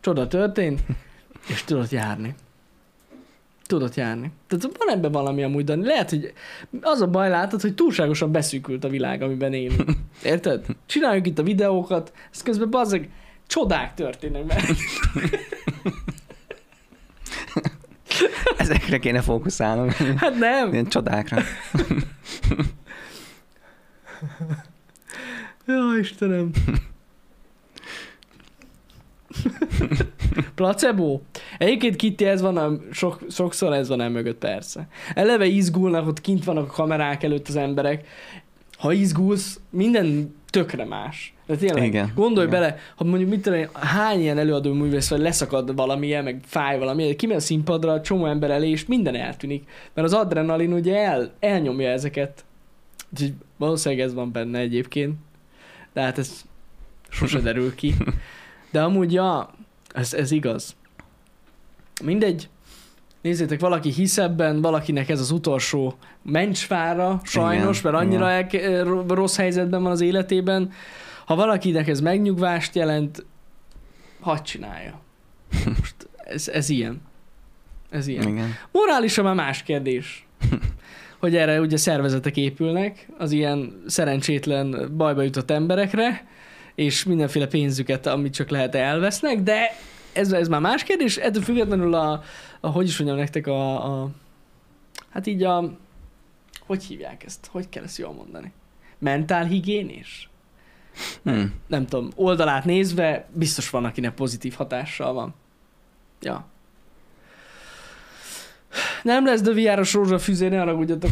Csoda történt, és tudott járni. Tudott járni. Tehát van ebben valami amúgy, Dani. Lehet, hogy az a baj látod, hogy túlságosan beszűkült a világ, amiben élünk. Érted? Csináljuk itt a videókat, ez közben bazzeg, csodák történnek meg. Ezekre kéne fókuszálnunk. Hát nem. Ilyen csodákra. Jó, Istenem. Placebo? Egyébként Kitty, ez van, a, sok, sokszor ez van el mögött, persze. Eleve izgulnak, ott kint vannak a kamerák előtt az emberek. Ha izgulsz, minden tökre más. De tényleg, Igen, gondolj igen. bele, ha mondjuk mit tudom én, hány ilyen előadó művész, vagy leszakad valamilyen, meg fáj valami, kimegy a színpadra, a csomó ember elé, és minden eltűnik. Mert az adrenalin ugye el, elnyomja ezeket. Úgyhogy valószínűleg ez van benne egyébként. De hát ez sose derül ki. De amúgy, ja, ez, ez igaz. Mindegy. Nézzétek, valaki hisz ebben, valakinek ez az utolsó mencsvára, sajnos, Igen, mert annyira el, rossz helyzetben van az életében. Ha valakinek ez megnyugvást jelent, hadd csinálja. Most ez, ez ilyen. Ez ilyen. Igen. Morálisan már más kérdés. Hogy erre ugye szervezetek épülnek, az ilyen szerencsétlen bajba jutott emberekre, és mindenféle pénzüket, amit csak lehet elvesznek, de ez, ez már más kérdés. Ettől függetlenül a, a hogy is mondjam nektek, a, a hát így a, hogy hívják ezt? Hogy kell ezt jól mondani? Mentálhigiénés? Hmm. nem tudom, oldalát nézve biztos van, akinek pozitív hatással van. Ja. Nem lesz dövijáros rózsafűzé, ne haragudjatok.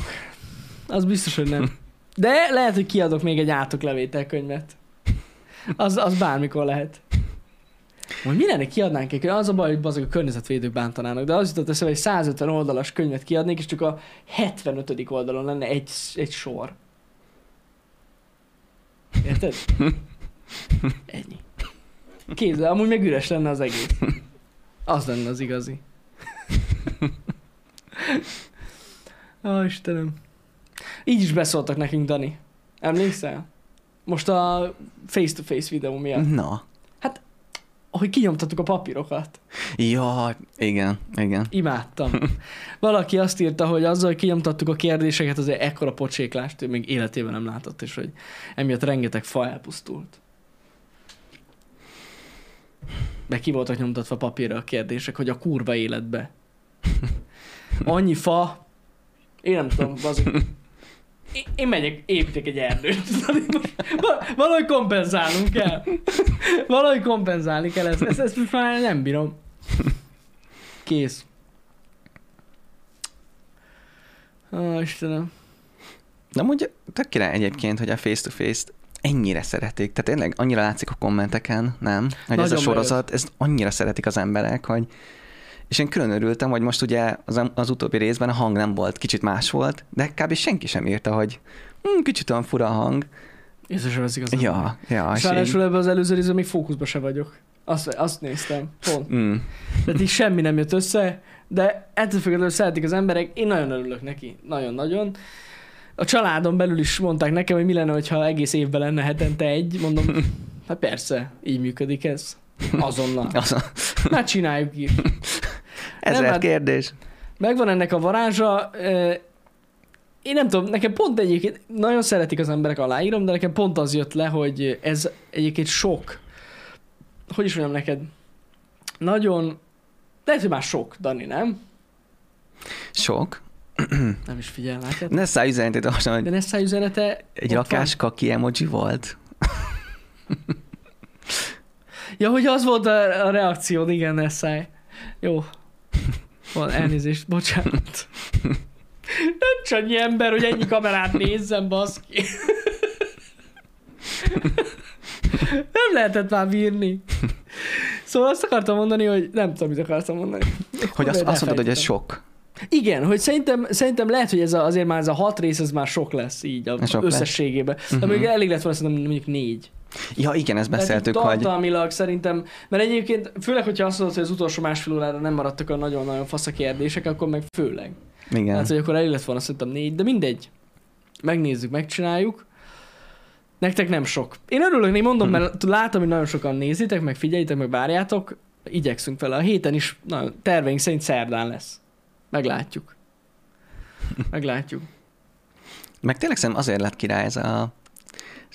Az biztos, hogy nem. De lehet, hogy kiadok még egy átoklevételkönyvet. Az, az bármikor lehet. Majd mi lenne, kiadnánk egy? Az a baj, hogy azok a környezetvédők bántanának, de az jutott eszembe, hogy 150 oldalas könyvet kiadnék, és csak a 75. oldalon lenne egy, egy sor. Érted? Ennyi. Kézzel, amúgy meg üres lenne az egész. Az lenne az igazi. Ó, Istenem. Így is beszóltak nekünk, Dani. Emlékszel? Most a face-to-face videó miatt. Na. Hogy kinyomtattuk a papírokat. Ja, igen, igen. Imádtam. Valaki azt írta, hogy azzal, hogy kinyomtattuk a kérdéseket, azért ekkora pocséklást ő még életében nem látott, és hogy emiatt rengeteg fa elpusztult. Be ki voltak nyomtatva papírra a kérdések, hogy a kurva életbe. Annyi fa, én nem tudom, bazd. Én, én megyek, építek egy erdőt. Most val- Valahogy kompenzálnunk kell. Valahogy kompenzálni kell ezt. Ezt, ezt most már nem bírom. Kész. Ó, Istenem. De amúgy tök király egyébként, hogy a face-to-face-t ennyire szeretik. Tehát tényleg annyira látszik a kommenteken, nem? Hogy ez a Nagyon sorozat, ezt annyira szeretik az emberek, hogy és én külön örültem, hogy most ugye az, az utóbbi részben a hang nem volt, kicsit más volt, de kb. senki sem írta, hogy hm, kicsit olyan fura a hang. Sem veszik az Ja, ja. És ráadásul ebben az előző részben még fókuszban se vagyok. Azt, azt néztem, pont. Mm. Tehát így semmi nem jött össze, de ettől függetlenül szeretik az emberek, én nagyon örülök neki, nagyon-nagyon. A családon belül is mondták nekem, hogy mi lenne, ha egész évben lenne hetente egy, mondom, hát persze, így működik ez. Azonnal. Az, Hát csináljuk így. ezer hát- kérdés. Megvan ennek a varázsa. Én nem tudom, nekem pont egyébként nagyon szeretik az emberek, aláírom, de nekem pont az jött le, hogy ez egyébként sok. Hogy is mondjam neked? Nagyon... Lehet, hogy már sok, Dani, nem? Sok. Nem is figyel, látod? Ne szállj üzenetét olvasom, De hogy Nessa üzenete... egy rakás kaki emoji volt. Van. Ja, hogy az volt a, a reakciód, igen, Nessa. Jó. Van, elnézést, bocsánat. Csak annyi ember, hogy ennyi kamerát nézzem, baszki. Nem lehetett már bírni. Szóval azt akartam mondani, hogy nem tudom, mit akartam mondani. Hogy azt, Hú, azt mondod, hogy ez sok. Igen, hogy szerintem, szerintem lehet, hogy ez a, azért már ez a hat rész, ez már sok lesz így a, Sok lesz. összességében. De Mhm. még elég lett volna szerintem mondjuk négy. Ja, igen, ezt beszéltük, hogy tartalmilag szerintem, mert egyébként főleg, hogyha azt mondod, hogy az utolsó másfél órára nem maradtak a nagyon-nagyon fasz a kérdések, akkor meg főleg. igen. Hát, hogy akkor elég lett volna szerintem négy, de mindegy. Megnézzük, megcsináljuk. Nektek nem sok. Én örülök, én mondom, Hm. mert látom, hogy nagyon sokan nézitek, meg figyelitek, meg várjátok. Igyekszünk vele. A héten is na, terveink szerint szerdán lesz. Meglátjuk. Meglátjuk. Meg tényleg szerintem azért lett király ez a...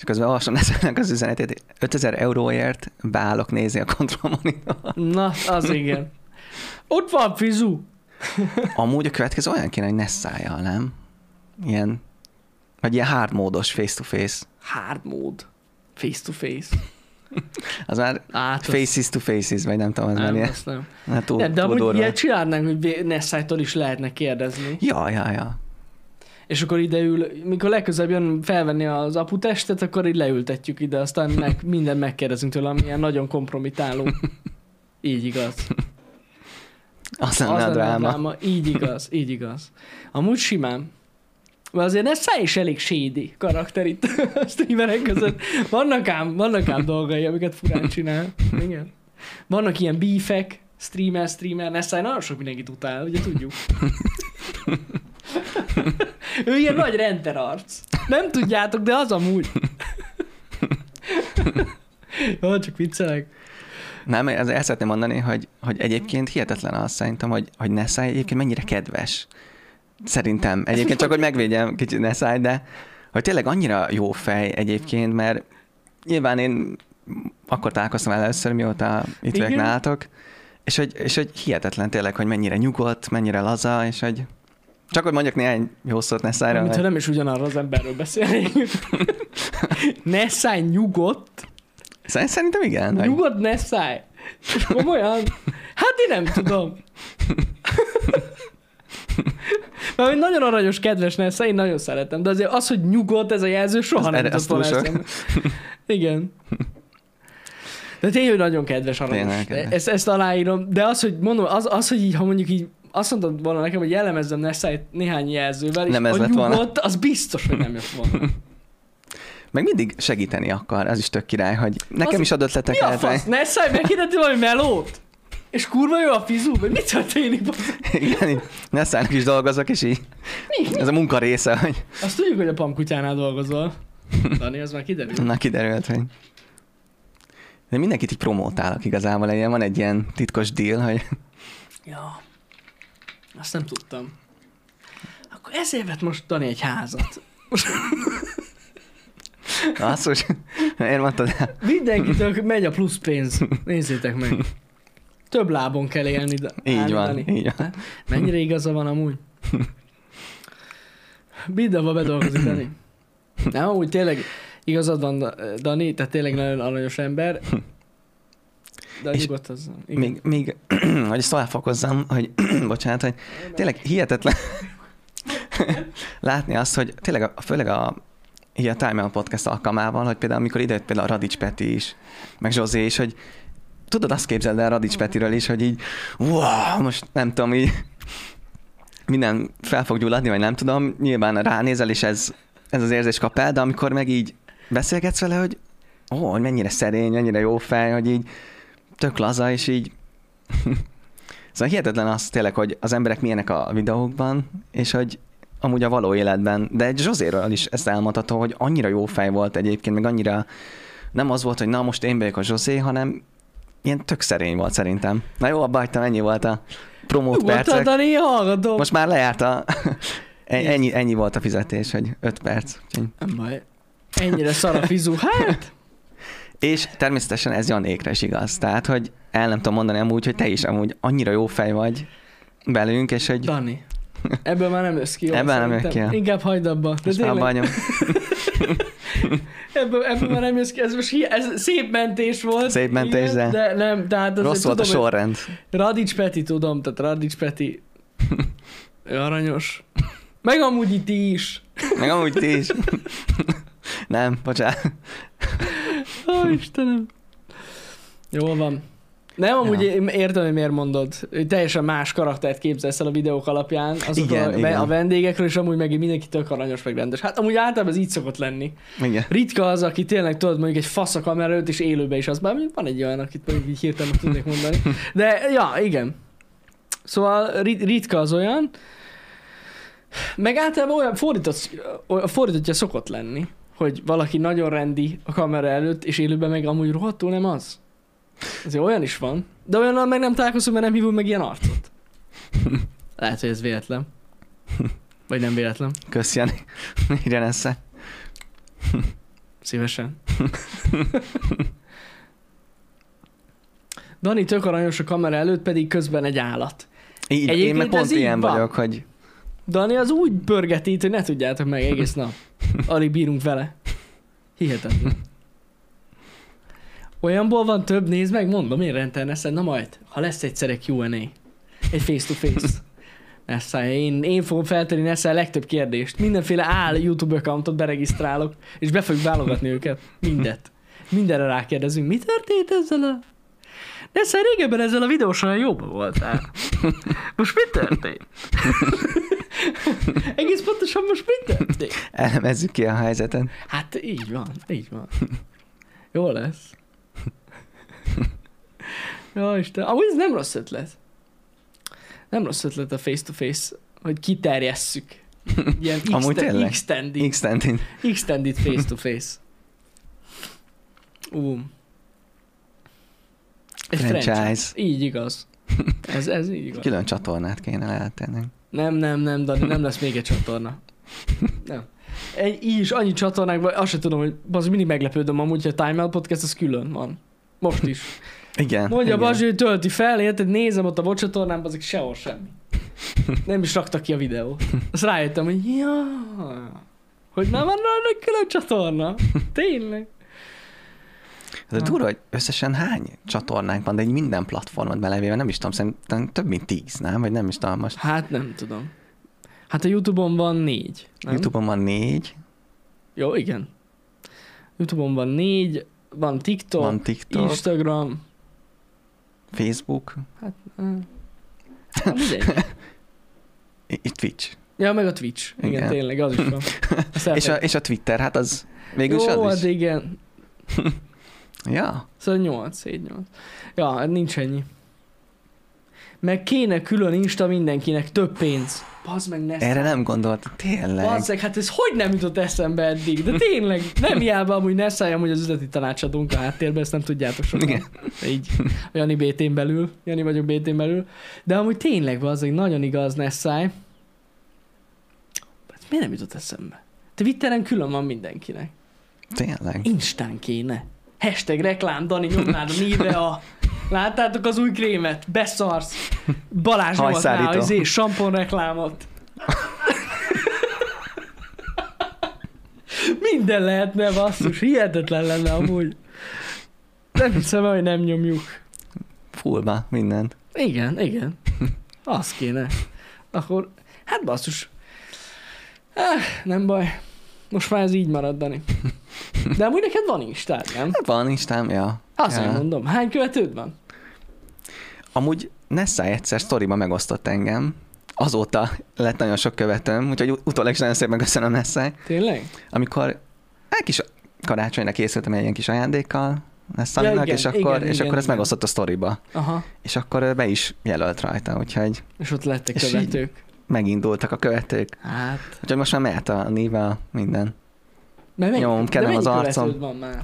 És közben olvasom ezeknek az üzenetét, 5000 euróért beállok nézni a control monitor. Na, az igen. Ott van Fizu. Amúgy a következő olyan kéne, hogy Nessájjal, nem? Ilyen, vagy ilyen hard módos face-to-face. Hard mód. Face to face. Az már Át, faces to faces, vagy nem tudom, az már nem, ilyen, nem. hát túl, nem, de túl amúgy durva. ilyet csinálnánk, hogy Nessájtól is lehetne kérdezni. Ja, ja, ja. És akkor ide ül, mikor legközelebb jön felvenni az aputestet, akkor így leültetjük ide, aztán meg, minden megkérdezünk tőle, ami ilyen nagyon kompromitáló. Így igaz. Az lenne a lenne dráma. Így igaz, így igaz. Amúgy simán. Mert azért ez száj is elég shady karakter itt a streamerek között. Vannak ám, vannak ám dolgai, amiket furán csinál. Igen. Vannak ilyen beefek, streamer, streamer, Nessai nagyon sok mindenkit utál, ugye tudjuk. ő ilyen nagy renter arc. Nem tudjátok, de az amúgy. Jó, csak viccelek. Nem, ez el szeretném mondani, hogy, hogy egyébként hihetetlen az szerintem, hogy, hogy Nessai egyébként mennyire kedves. Szerintem. Egyébként csak, hogy megvédjem kicsit Nessai, de hogy tényleg annyira jó fej egyébként, mert nyilván én akkor találkoztam el először, mióta itt vagyok nálatok, és hogy, és hogy hihetetlen tényleg, hogy mennyire nyugodt, mennyire laza, és hogy csak hogy mondjak néhány jó szót Nessai-ra. Mintha nem is ugyanarra az emberről beszélnénk. Nessai nyugodt. Szerint- Szerintem igen. hogy- Nyugodt Nessai. És komolyan? Hát én nem tudom. Mert nagyon aranyos, kedves Nessa, én nagyon szeretem, de azért az, hogy nyugodt ez a jelző, soha Az nem jutott volna. Igen. De tényleg, nagyon kedves, aranyos. Tényleg kedves. Ezt, ezt aláírom, de az, hogy mondom, az, az, hogy így, ha mondjuk így azt mondtad volna nekem, hogy jellemezzem Nessai néhány jelzővel, és Nem ez a lett volna. nyugodt, az biztos, hogy nem jött volna. Meg mindig segíteni akar, ez is tök király, hogy nekem Az- is ad Mi ötleteket. a fasz? Nessai megkérdezi valami melót? És kurva jó a fizu? Vagy mit történik? Igen, Nessának is dolgozok, és így Mi? ez a munka része, hogy Azt tudjuk, hogy a pamkutyánál dolgozol. Dani, az már kiderült. na kiderült, hogy de mindenkit így promótálok igazából, ilyen van egy ilyen titkos deal, hogy Ja. Azt nem tudtam. Akkor ezért vett most Dani egy házat. hogy én mondtad el. Mindenkitől megy a plusz pénz. Nézzétek meg. Több lábon kell élni. De, Így állni, van, Dani. így van. Mennyire igaza van amúgy? Mindenhol bedolgozik, Dani. Nem, amúgy tényleg igazad van, Dani, tehát tényleg nagyon aranyos ember. De És nyugodt az. Igen. Még, még hogy ezt tovább fokozzam, hogy bocsánat, hogy tényleg hihetetlen látni azt, hogy tényleg a, főleg a így a Time Out Podcast alkalmával, hogy például amikor idejött például a Radics Peti is, meg Zsozé is, hogy tudod, azt képzeld el Radics Petiről is, hogy így, wow, most nem tudom, így minden fel fog gyulladni, vagy nem tudom, nyilván ránézel, és ez, ez az érzés kap el, de amikor meg így beszélgetsz vele, hogy ó, hogy mennyire szerény, mennyire jó fej, hogy így tök laza, és így Szóval hihetetlen az tényleg, hogy az emberek milyenek a videókban, és hogy amúgy a való életben, de egy Zsozéről is ezt elmondható, hogy annyira jó fej volt egyébként, meg annyira nem az volt, hogy na most én vagyok a Zsozé, hanem ilyen tök szerény volt szerintem. Na jó, abba hagytam, ennyi volt a promót percek. Dani, hallgatom. Most már lejárt a... ennyi, ennyi volt a fizetés, hogy 5 perc. Nem baj. Ennyire szar a fizu. Hát, És természetesen ez Janékre is igaz. Tehát, hogy el nem tudom mondani amúgy, hogy te is amúgy annyira jó fej vagy velünk, és hogy Dani. Ebből már nem jössz ki. jól Ebből nem jön ki. Inkább hagyd abba. De most tényleg, ebből, ebből már nem jössz ki. Ez most hi- ez szép mentés volt. Szép mentés, igen, de- de nem, tehát Rossz volt a tudom, hogy sorrend. Radics Peti tudom, tehát Radics Peti ő aranyos. Meg amúgy itt is. Meg amúgy ti is. Nem, bocsánat. Ó, Istenem. Jól van. Nem, amúgy Ja. értem, hogy miért mondod. Hogy Teljesen más karaktert képzelsz el a videók alapján. Azok Igen, a, igen. a vendégekről, és amúgy meg mindenki tök aranyos, meg rendes. Hát amúgy általában ez így szokott lenni. Igen. Ritka az, aki tényleg tudod mondjuk egy fasz a kamera előtt, és élőben is az. Bár van egy olyan, akit mondjuk így hirtelen tudnék mondani. De ja, igen. Szóval rit- ritka az olyan. Meg általában olyan fordított, fordítottja szokott lenni, hogy valaki nagyon rendi a kamera előtt, és élőben meg amúgy rohadtul nem az. Azért olyan is van. De olyannal meg nem találkozom, mert nem hívunk meg ilyen arcot. Lehet, hogy ez véletlen. Vagy nem véletlen. Kösz, Jani. Írjen össze. Szívesen. Dani tök aranyos a kamera előtt, pedig közben egy állat. Így, én Egyébként meg pont ilyen van. vagyok, hogy Dani az úgy pörgeti itt, hogy ne tudjátok meg egész nap. Alig bírunk vele. Hihetetlen. Olyanból van több, nézd meg, mondom én rendelneszen, na majd, ha lesz egyszer egy Q&A, egy face-to-face. Nessa, én, én fogom feltenni Nessa a legtöbb kérdést. Mindenféle áll YouTube accountot beregisztrálok, és be fogjuk válogatni őket. Mindet. Mindenre rákérdezünk. Mi történt ezzel a... Nessa, régebben ezzel a videósan jobban voltál. Most mi történt? Egész pontosan most mi történt? elemezzük ki a helyzetet. Hát így van, így van. Jó lesz. Jó Isten, amúgy ez nem rossz ötlet. Nem rossz ötlet a face-to-face, hogy kiterjesszük. Ilyen Amúgy tényleg. extended, Extended. extended face-to-face. Ú. Egy Franchise. franchise. Így igaz. Ez, ez így igaz. Külön csatornát kéne lehetni. Nem, nem, nem, Dani, nem lesz még egy csatorna. Nem. Egy, így is annyi csatornák van, azt sem tudom, hogy az mindig meglepődöm amúgy, hogy a Time Out Podcast az külön van. Most is. Igen. Mondja igen. Bazsi, hogy tölti fel, érted? Nézem ott a VOD csatornán, azok sehol semmi. Nem is raktak ki a videót. Azt rájöttem, hogy ja, hogy már van egy külön csatorna. Tényleg. Ez a durva, hogy összesen hány csatornánk van, de egy minden platformot belevéve, nem is tudom, szerintem több mint tíz, nem? Vagy nem is tudom most. Hát nem tudom. Hát a Youtube-on van négy. Nem? Youtube-on van négy, Jó, igen. Youtube-on van négy, van TikTok, van TikTok, Instagram, Facebook, hát, hát itt Twitch. Ja, meg a Twitch. Igen, Igen. tényleg, az is van. És a, és a Twitter, hát az végül is Jó, az hát is. igen. Ja, Szóval 8, 7, 8. Ja, hát nincs ennyi. Meg kéne külön Insta mindenkinek több pénz. Bazd meg, ne erre nem gondolt, tényleg. Bazd meg, hát ez hogy nem jutott eszembe eddig? De tényleg, nem hiába amúgy ne szálljam, hogy az üzleti tanácsadónk a háttérben, ezt nem tudjátok sokan. Igen. Így. A Jani BT-n belül. Jani vagyok BT-n belül. De amúgy tényleg az egy nagyon igaz Nessai. Hát miért nem jutott eszembe? Twitteren külön van mindenkinek. Tényleg. Instán kéne. Hashtag reklám, Dani, nyomnád a névre a... Láttátok az új krémet? Beszarsz. Balázs nyomatná az izé, sampon reklámot. Minden lehetne, basszus. Hihetetlen lenne amúgy. Nem hiszem, hogy nem nyomjuk. Fullba, mindent. Igen, igen. Az kéne. Akkor, hát basszus. Ah, nem baj. Most már ez így marad, Dani. De amúgy neked van Instád, nem? Hát van Instám, ja. Azért ja. mondom. Hány követőd van? Amúgy Nessai egyszer sztoriba megosztott engem, azóta lett nagyon sok követőm, úgyhogy ut- utólag is nagyon szépen köszönöm Nessai. Tényleg? Amikor egy kis karácsonyra készültem egy ilyen kis ajándékkal Nessainak, igen, és akkor, igen, és igen, akkor ezt igen. megosztott a sztoriba. Aha. És akkor be is jelölt rajta, úgyhogy És ott lettek És így- követők. Megindultak a követők. Hát, Úgyhogy most már mehet a néve, minden. mert mennyi, Nyomom, de kedem az arcom. van már?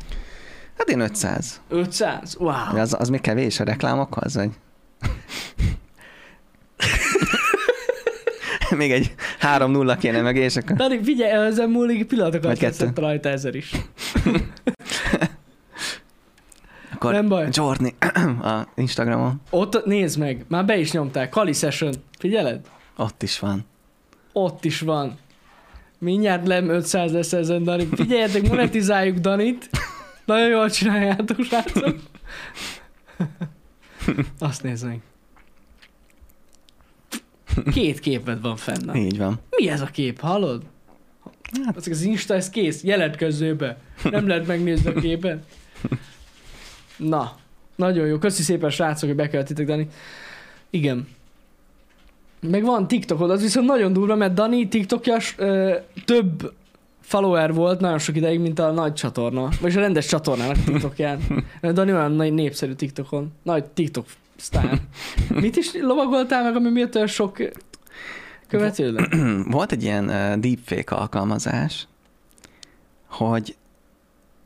Hát én 500. 500? Wow. Az, az még kevés a reklámokhoz, vagy? még egy 3-0 kéne meg, és akkor... Dani, figyelj, ezen múlik pillanatokat veszett rajta ezer is. akkor Nem baj. Jorni a Instagramon, Ott nézd meg, már be is nyomták. Kali Session, figyeled? Ott is van. Ott is van. Mindjárt lem 500 lesz ezen, Dani. Figyeljetek, monetizáljuk Danit. Nagyon jól csináljátok, srácok. Azt meg. Két képed van fenn. Így van. Mi ez a kép, hallod? Hát- Az az Insta, ez kész, jelentkezző be. Nem lehet megnézni a képet. Na, nagyon jó. Köszi szépen, srácok, hogy bekeltitek, Dani. Igen. Meg van TikTokod, az viszont nagyon durva, mert Dani TikTokja ö, több follower volt nagyon sok ideig, mint a nagy csatorna. Vagy a rendes csatornának TikTokján. Dani olyan nagy népszerű TikTokon. Nagy TikTok sztár. Mit is lovagoltál meg, ami miatt olyan sok követő lett? Volt egy ilyen deepfake alkalmazás, hogy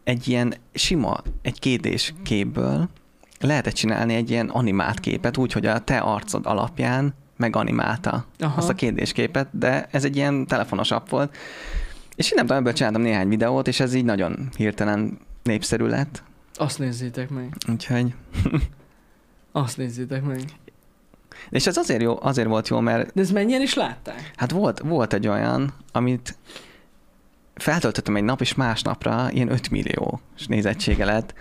egy ilyen sima, egy kétés képből lehetett csinálni egy ilyen animált képet, úgy, hogy a te arcod alapján meganimálta Aha. azt a kétés képet, de ez egy ilyen telefonos app volt. És én nem tudom, ebből csináltam néhány videót, és ez így nagyon hirtelen népszerű lett. Azt nézzétek meg. Úgyhogy... Azt nézzétek meg. És ez azért jó, azért volt jó, mert De ez mennyien is látták? Hát volt, volt egy olyan, amit feltöltöttem egy nap, és másnapra ilyen 5 millió nézettsége lett.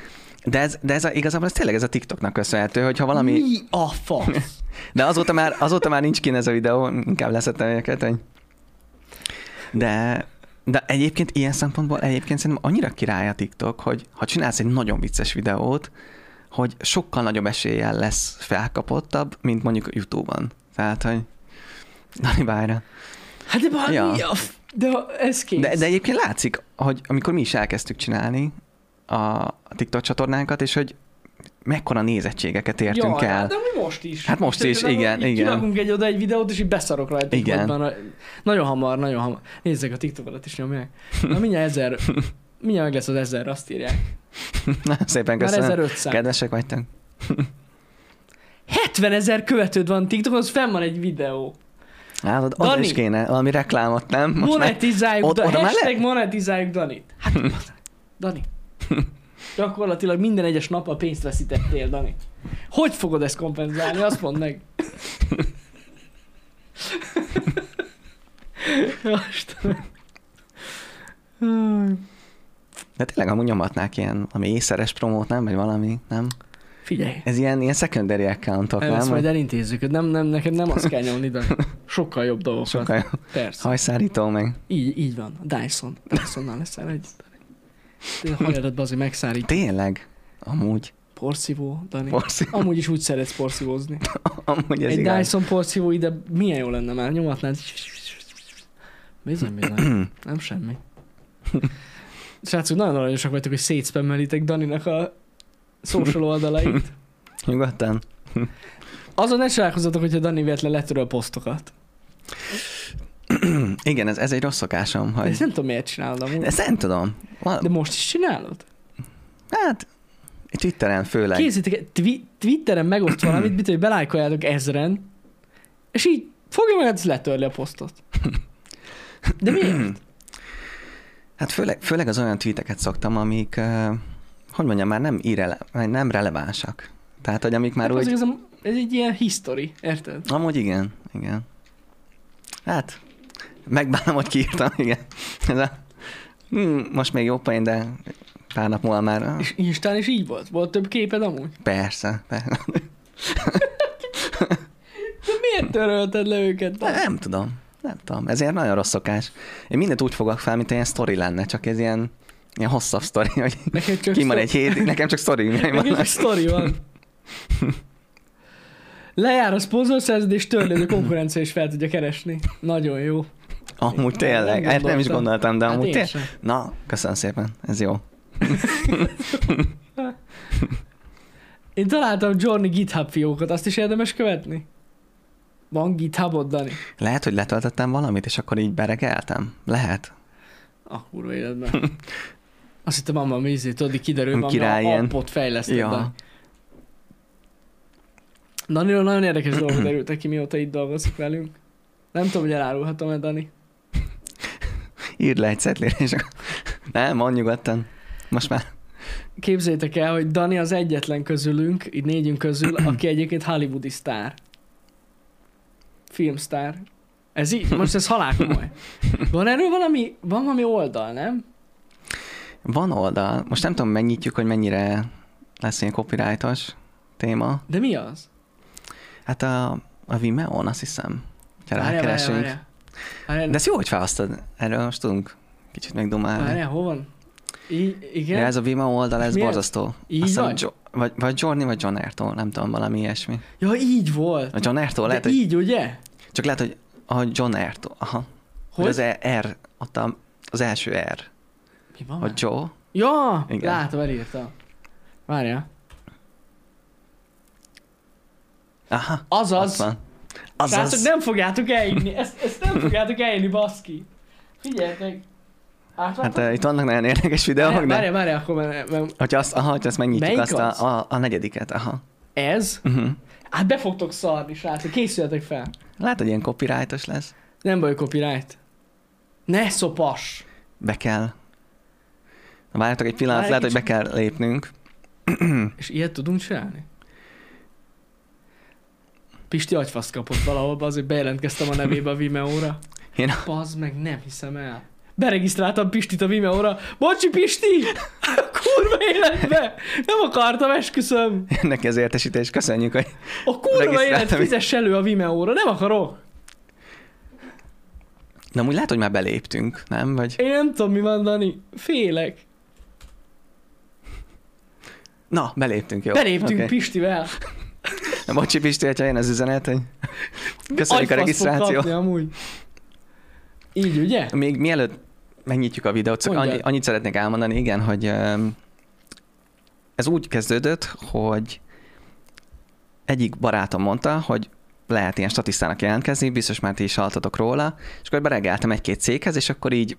De ez, de ez a, igazából ez tényleg ez a TikToknak köszönhető, hogyha valami... Mi a fasz? De azóta már, azóta már nincs kint ez a videó, inkább leszettem őket, hogy... De, de egyébként ilyen szempontból egyébként szerintem annyira király a TikTok, hogy ha csinálsz egy nagyon vicces videót, hogy sokkal nagyobb eséllyel lesz felkapottabb, mint mondjuk a YouTube-on. Tehát, hogy Dani Bájra. Hát de már Ja. De ez kész. De, de egyébként látszik, hogy amikor mi is elkezdtük csinálni a TikTok csatornánkat, és hogy mekkora nézettségeket értünk Jaj, el. De mi most is. Hát most is, Tehát, igen, igen. Kirakunk egy oda egy videót, és így beszarok rajta. Igen. Van, nagyon hamar, nagyon hamar. Nézzek a TikTokodat is nyomják. Na mindjárt ezer, mindjárt meg lesz az ezer, azt írják. Nagyon szépen Már köszönöm. 1500. Kedvesek vagytok. 70 ezer követőd van TikTokon, az fenn van egy videó. Hát, oda Dani. is kéne valami reklámot, nem? Most már... monetizáljuk, da, oda már hashtag le- monetizáljuk Danit. Hát, Dani. Gyakorlatilag minden egyes nap a pénzt veszítettél, Dani. Hogy fogod ezt kompenzálni? Azt mondd meg. De tényleg amúgy nyomatnák ilyen, ami észszeres promót, nem? Vagy valami, nem? Figyelj, Ez ilyen, ilyen secondary accountok, ezt nem? majd elintézzük. Nem, nem, neked nem azt kell nyomni, de sokkal jobb dolgokat. Sokkal jó. Persze. hajszárító meg. Így, így van. Dyson. Dysonnal leszel egy. Hajadat azért megszárít. Tényleg? Amúgy. Porszívó, Dani. Porszí. Amúgy is úgy szeretsz porszívózni. Amúgy ez egy igaz. Dyson porszívó ide milyen jó lenne már, nyomatnád. Bizony, bizony. Nem semmi. Srácok, nagyon aranyosak vagytok, hogy szétszpemmelitek Daninak a social oldalait. Nyugodtan. Azon ne csodálkozzatok, hogyha Dani véletlen letöröl posztokat. Igen, ez, ez egy rossz szokásom, De hogy... ezt nem tudom, miért csinálod amúgy. Ezt nem tudom. Val- De most is csinálod? Hát, Twitteren főleg. Készítek, twi- Twitteren megoszt valamit, mit, hogy belájkoljátok ezren, és így fogja magát, és letörli a posztot. De miért? Hát főleg, főleg az olyan tweeteket szoktam, amik, uh, hogy mondjam, már nem, vagy nem relevánsak. Tehát, hogy amik már Hát úgy... ez egy ilyen history, érted? Amúgy igen, igen. Hát, megbánom, hogy kiírtam, igen. Ez a, hmm, most még jó poén, de pár nap múlva már... És Instán is így volt? Volt több képed amúgy? Persze, persze. De miért törölted le őket? De nem tudom. Nem tudom, ezért nagyon rossz szokás. Én mindent úgy fogok fel, mint ilyen sztori lenne, csak ez ilyen, ilyen hosszabb sztori, hogy Neked csak ki van szó- egy hét, nekem csak sztori Nekem csak sztori van. Lejár a szponzorszerződés, törlő, hogy a konkurencia is fel tudja keresni. Nagyon jó. Amúgy tényleg, Nem erre nem is gondoltam. de Hát amúgy én tényleg. Na, köszönöm szépen, ez jó. Én találtam Johnny GitHub fiókot, azt is érdemes követni? Van GitHubod, Dani? Lehet, hogy letöltöttem valamit, és akkor így beregeltem. Lehet. A kurva életben. Azt hittem, amma mi izé, tudod, kiderül, van Király a appot fejlesztett. Ja. Dani. Daniról nagyon érdekes dolgok derültek ki, mióta itt dolgozik velünk. Nem tudom, hogy elárulhatom-e, Dani. Írd le egy cetlére, és akkor... Nem, mondj nyugodtan. Most már. Képzeljétek el, hogy Dani az egyetlen közülünk, így négyünk közül, aki egyébként hollywoodi sztár. Filmsztár. Ez így, most ez halálkomoly. Van erről valami, van valami oldal, nem? Van oldal. Most nem tudom, megnyitjuk, hogy mennyire lesz ilyen copyrightos téma. De mi az? Hát a, a Vimeo-n azt hiszem. Ha rákeresünk. várjál, várjál. De ez jó, hogy felhoztad. Erről most tudunk kicsit megdomálni. Várjál, hol van? I- igen? Ja, ez a Vimeo oldal, ez borzasztó. Így Azt hiszem, vagy? Jo- vagy? Vagy Johnny, vagy John Ertó, nem tudom, valami ilyesmi. Ja, így volt. A John Ertó, De lehet, hogy... így, ugye? Csak lehet, hogy a John Ertó, aha. Hogy? Az E- R, ott a, az első R. Mi van? Vagy Joe. Ja, Igen. látom, elírtam. Várjál. Aha, Azaz. Van. Srácok, Azaz. nem fogjátok elhinni. Ezt, ezt nem fogjátok elhinni, baszki. Figyeljetek. Hát uh, itt vannak nagyon érdekes videók, de... várjál, várjál, akkor mert, mert Hogyha azt, aha, hogyha ezt megnyitjuk, Melyik azt az? a, a, a, negyediket, aha. ez, Uh-huh. hát be fogtok szarni, srácok, készüljetek fel. Lehet, hogy ilyen copyrightos lesz. Nem baj, copyright. Ne szopas. Be kell. Na, Várjatok egy pillanat, Várj lehet, hogy be kicsit. kell lépnünk. És ilyet tudunk csinálni? Pisti agyfaszt kapott valahol, azért bejelentkeztem a nevébe a Vimeo-ra. Én Bazd meg, nem hiszem el. Beregisztráltam Pistit a Vimeo-ra. Bocsi, Pisti! Kurva életbe! Nem akartam, esküszöm! neki az értesítést köszönjük, hogy A kurva élet fizess elő a Vimeo-ra, nem akarok. Na, úgy lehet, hogy már beléptünk, nem? Vagy... Én nem tudom, mi van, Dani. Félek. Na, beléptünk, jó. Beléptünk Oké. Pistivel. Na, Bocsi Pisti, hogyha jön az üzenet, hogy köszönjük a Agyfasz fog regisztráció. Kapni, amúgy. Így, ugye? Még mielőtt megnyitjuk a videót, csak annyi, annyit szeretnék elmondani, igen, hogy ez úgy kezdődött, hogy egyik barátom mondta, hogy lehet ilyen statisztának jelentkezni, biztos már ti is hallottatok róla, és akkor beregeltem egy-két céghez, és akkor így,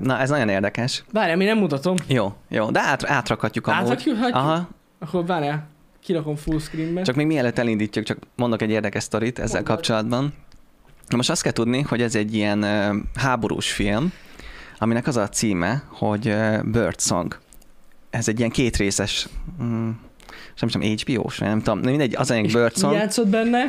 na ez nagyon érdekes. Várjál, mi nem mutatom. Jó, jó, de át, átrakhatjuk amúgy. Átrakjuk? Aha, Akkor várjál. Kirakom full screenbe. csak még mielőtt elindítjuk, csak mondok egy érdekes sztorit ezzel Mondd. kapcsolatban. Most azt kell tudni, hogy ez egy ilyen háborús film, aminek az a címe, hogy ö, Bird Song. Ez egy ilyen kétrészes, mm, sem sem HBO-s, nem tudom, de mindegy, az egy Bird Song. játszott benne?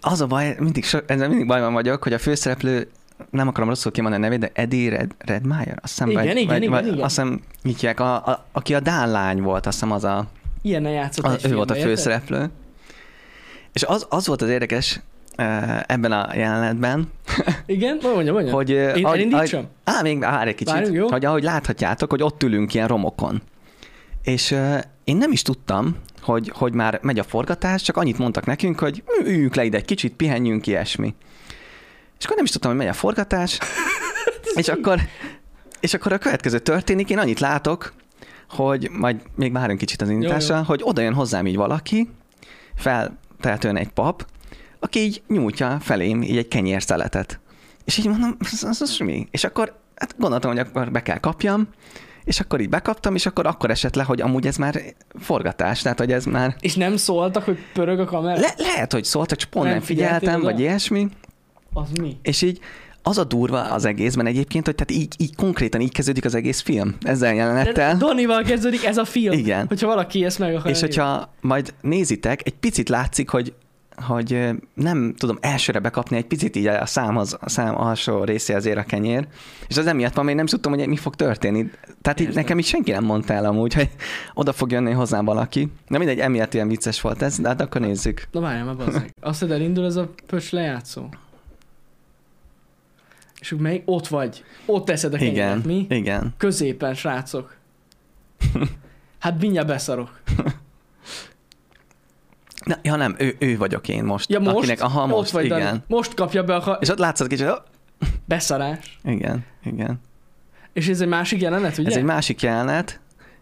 Az a baj, mindig, so, ezzel mindig bajban vagyok, hogy a főszereplő, nem akarom rosszul kimondani a nevét, de Eddie Red, Redmeyer, azt hiszem, Igen, vagy, igen, vagy, igen, vagy, igen. azt hiszem, így hívják, a, a, aki a Dán lány volt, azt hiszem az a, Ilyennel játszott a, egy ő volt a filmben, érted? főszereplő. És az, az volt az érdekes eh, ebben a jelenetben, Igen? Mondja, mondja. hogy... eh, Én ahogy- elindítsam? Á, még várj egy kicsit. Várjunk, jó? Hogy ahogy láthatjátok, hogy ott ülünk ilyen romokon. És uh, én nem is tudtam, hogy, hogy már megy a forgatás, csak annyit mondtak nekünk, hogy üljünk le ide egy kicsit, pihenjünk, ilyesmi. És akkor nem is tudtam, hogy megy a forgatás, és akkor, és akkor a következő történik, én annyit látok, hogy majd még várunk kicsit az indításra, jó. hogy oda jön hozzám így valaki, feltehetően egy pap, aki így nyújtja felém így egy kenyérszeletet. És így mondom, az, az, az mi? És akkor hát gondoltam, hogy akkor be kell kapjam, és akkor így bekaptam, és akkor akkor esett le, hogy amúgy ez már forgatás, tehát hogy ez már... És nem szóltak, hogy pörög a kamera? Le- lehet, hogy szóltak, csak pont Nem nem, figyeltem, oda? vagy ilyesmi, Az mi? és így az a durva az egészben egyébként, hogy tehát így, így konkrétan így kezdődik az egész film, ezzel jelenettel. Donnival kezdődik ez a film. Igen. Hogyha valaki ezt meg akar És hogyha majd nézitek, egy picit látszik, hogy hogy nem tudom elsőre bekapni, egy picit így a számhoz, a szám alsó részéhez ér a kenyér, és az emiatt van, még nem tudtam, hogy mi fog történni. Tehát így nekem is senki nem mondta el amúgy, hogy oda fog jönni hozzám valaki. Na mindegy, emiatt ilyen vicces volt ez, de hát akkor nézzük. Na várjál már, bazzeg. Azt hiszed, elindul ez a pöcs lejátszó? És melyik? Ott vagy. Ott teszed a Igen, kenyeret, mi? igen. Középen, srácok. Hát mindjárt beszarok. Na, ja nem, ő, ő vagyok én most. Ja most? Akinek, aha, most, ott vagy, igen. Dani. Most kapja be a ha- És ott látszott kicsit, oh, beszarás. igen, igen. És ez egy másik jelenet, ugye? Ez egy másik jelenet.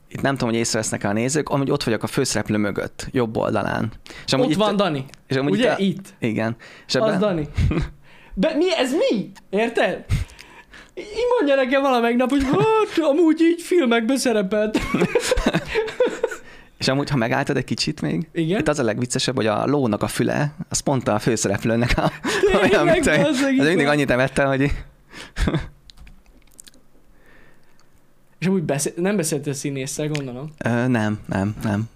Itt nem tudom, hogy észrevesznek a nézők, amúgy ott vagyok a főszereplő mögött, jobb oldalán. És Ott itt, van Dani. és amúgy Ugye? Itt, Itt. igen. És Az ebben, Dani. Be, mi? Ez mi? Érted? Így mondja nekem valamelyik nap, hogy hát, amúgy így filmekben szerepelt. és amúgy, ha megálltad egy kicsit még, Igen? itt az a legviccesebb, hogy a lónak a füle, az pont a főszereplőnek a Tényleg, olyan bazzeg, itt Ez mindig annyit emette, hogy És amúgy beszél, nem beszéltél színésszel, gondolom. ö, nem, nem, nem.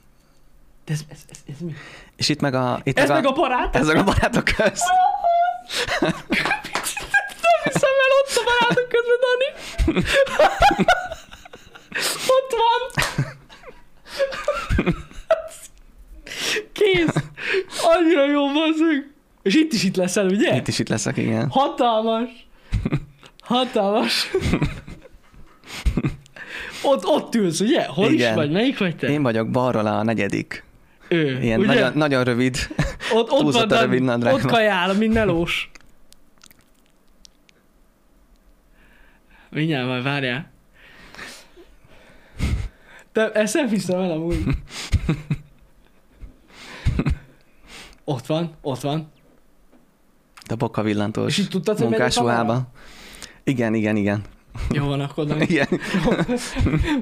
De ez, ez, ez, ez mi? És itt meg a... Itt Ez meg a barát? Ez meg a barátok közt. Nem hiszem el ott a barátok közben, Dani. ott van. Kész. Annyira jó, bazzeg. És itt is itt leszel, ugye? Itt is itt leszek, igen. Hatalmas. Hatalmas. ott, ott ülsz, ugye? Hol is Igen. vagy? Melyik vagy te? Én vagyok balról a negyedik. Ő, Ilyen ugye? nagyon, nagyon rövid. Ott, ott van, rövid nadrágban. ott kajál, mint melós. Mindjárt majd várjál. De ezt nem hiszem el amúgy. Ott van, ott van. A boka villantós És így tudtad, hogy megy a munkásruhába. Igen, igen, igen. Jó van, akkor Dani. igen.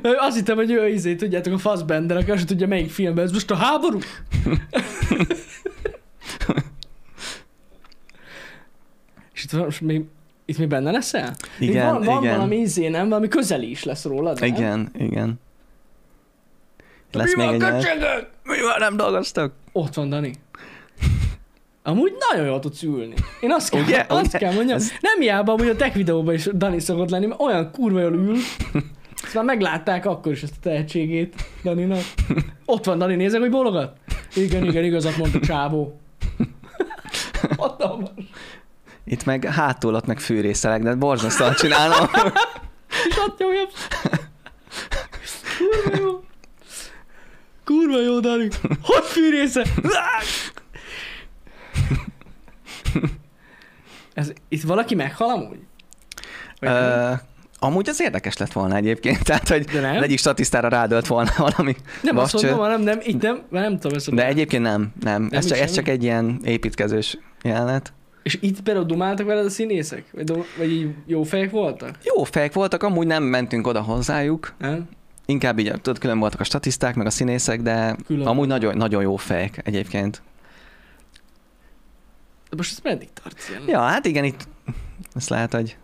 Mert Azt hittem, hogy ő izé, tudjátok, a Fassbender, aki azt tudja melyik filmben, ez most a háború? És itt, van, most még, itt még benne leszel? Igen, van, van igen. valami izé, nem? Valami közeli is lesz rólad, nem? Igen, igen. Lesz mi még van, egy? Mi van, nem dolgoztak? Ott van, Dani. Amúgy nagyon jól tudsz ülni. Én azt kell, Ugye? azt Ugye? kell mondjam. Ez- Nem hiába, hogy a tech videóban is Dani szokott lenni, mert olyan kurva jól ül. Ezt már meglátták akkor is ezt a tehetségét Daninak. Ott van Dani, nézek, hogy bólogat? Igen, igen, igazat mondta csávó. Hatalmas. Itt meg hátul ott meg fűrészelek, de borzasztóan csinálom. Ott nyomja. Kurva jó. Kurva jó, Dani. Hogy fűrésze? Ez, itt valaki meghal amúgy? Ö, amúgy az érdekes lett volna egyébként, tehát hogy nem? egyik statisztára rádölt volna valami. nem azt vascső. mondom, hanem nem, itt nem, mert nem tudom ezt De egyébként nem, nem. Nem ez, csak, ez csak egy ilyen építkezős jelenet. És itt például dumáltak veled a színészek? Vagy, dum- vagy így jó fejek voltak? Jó fejek voltak, amúgy nem mentünk oda hozzájuk. Nem? Inkább így, tudod, külön voltak a statiszták, meg a színészek, de Külön. amúgy nagyon, nagyon jó fejek egyébként. De most ez meddig tartsz ilyen? Ja, hát igen, itt ezt lehet, hogy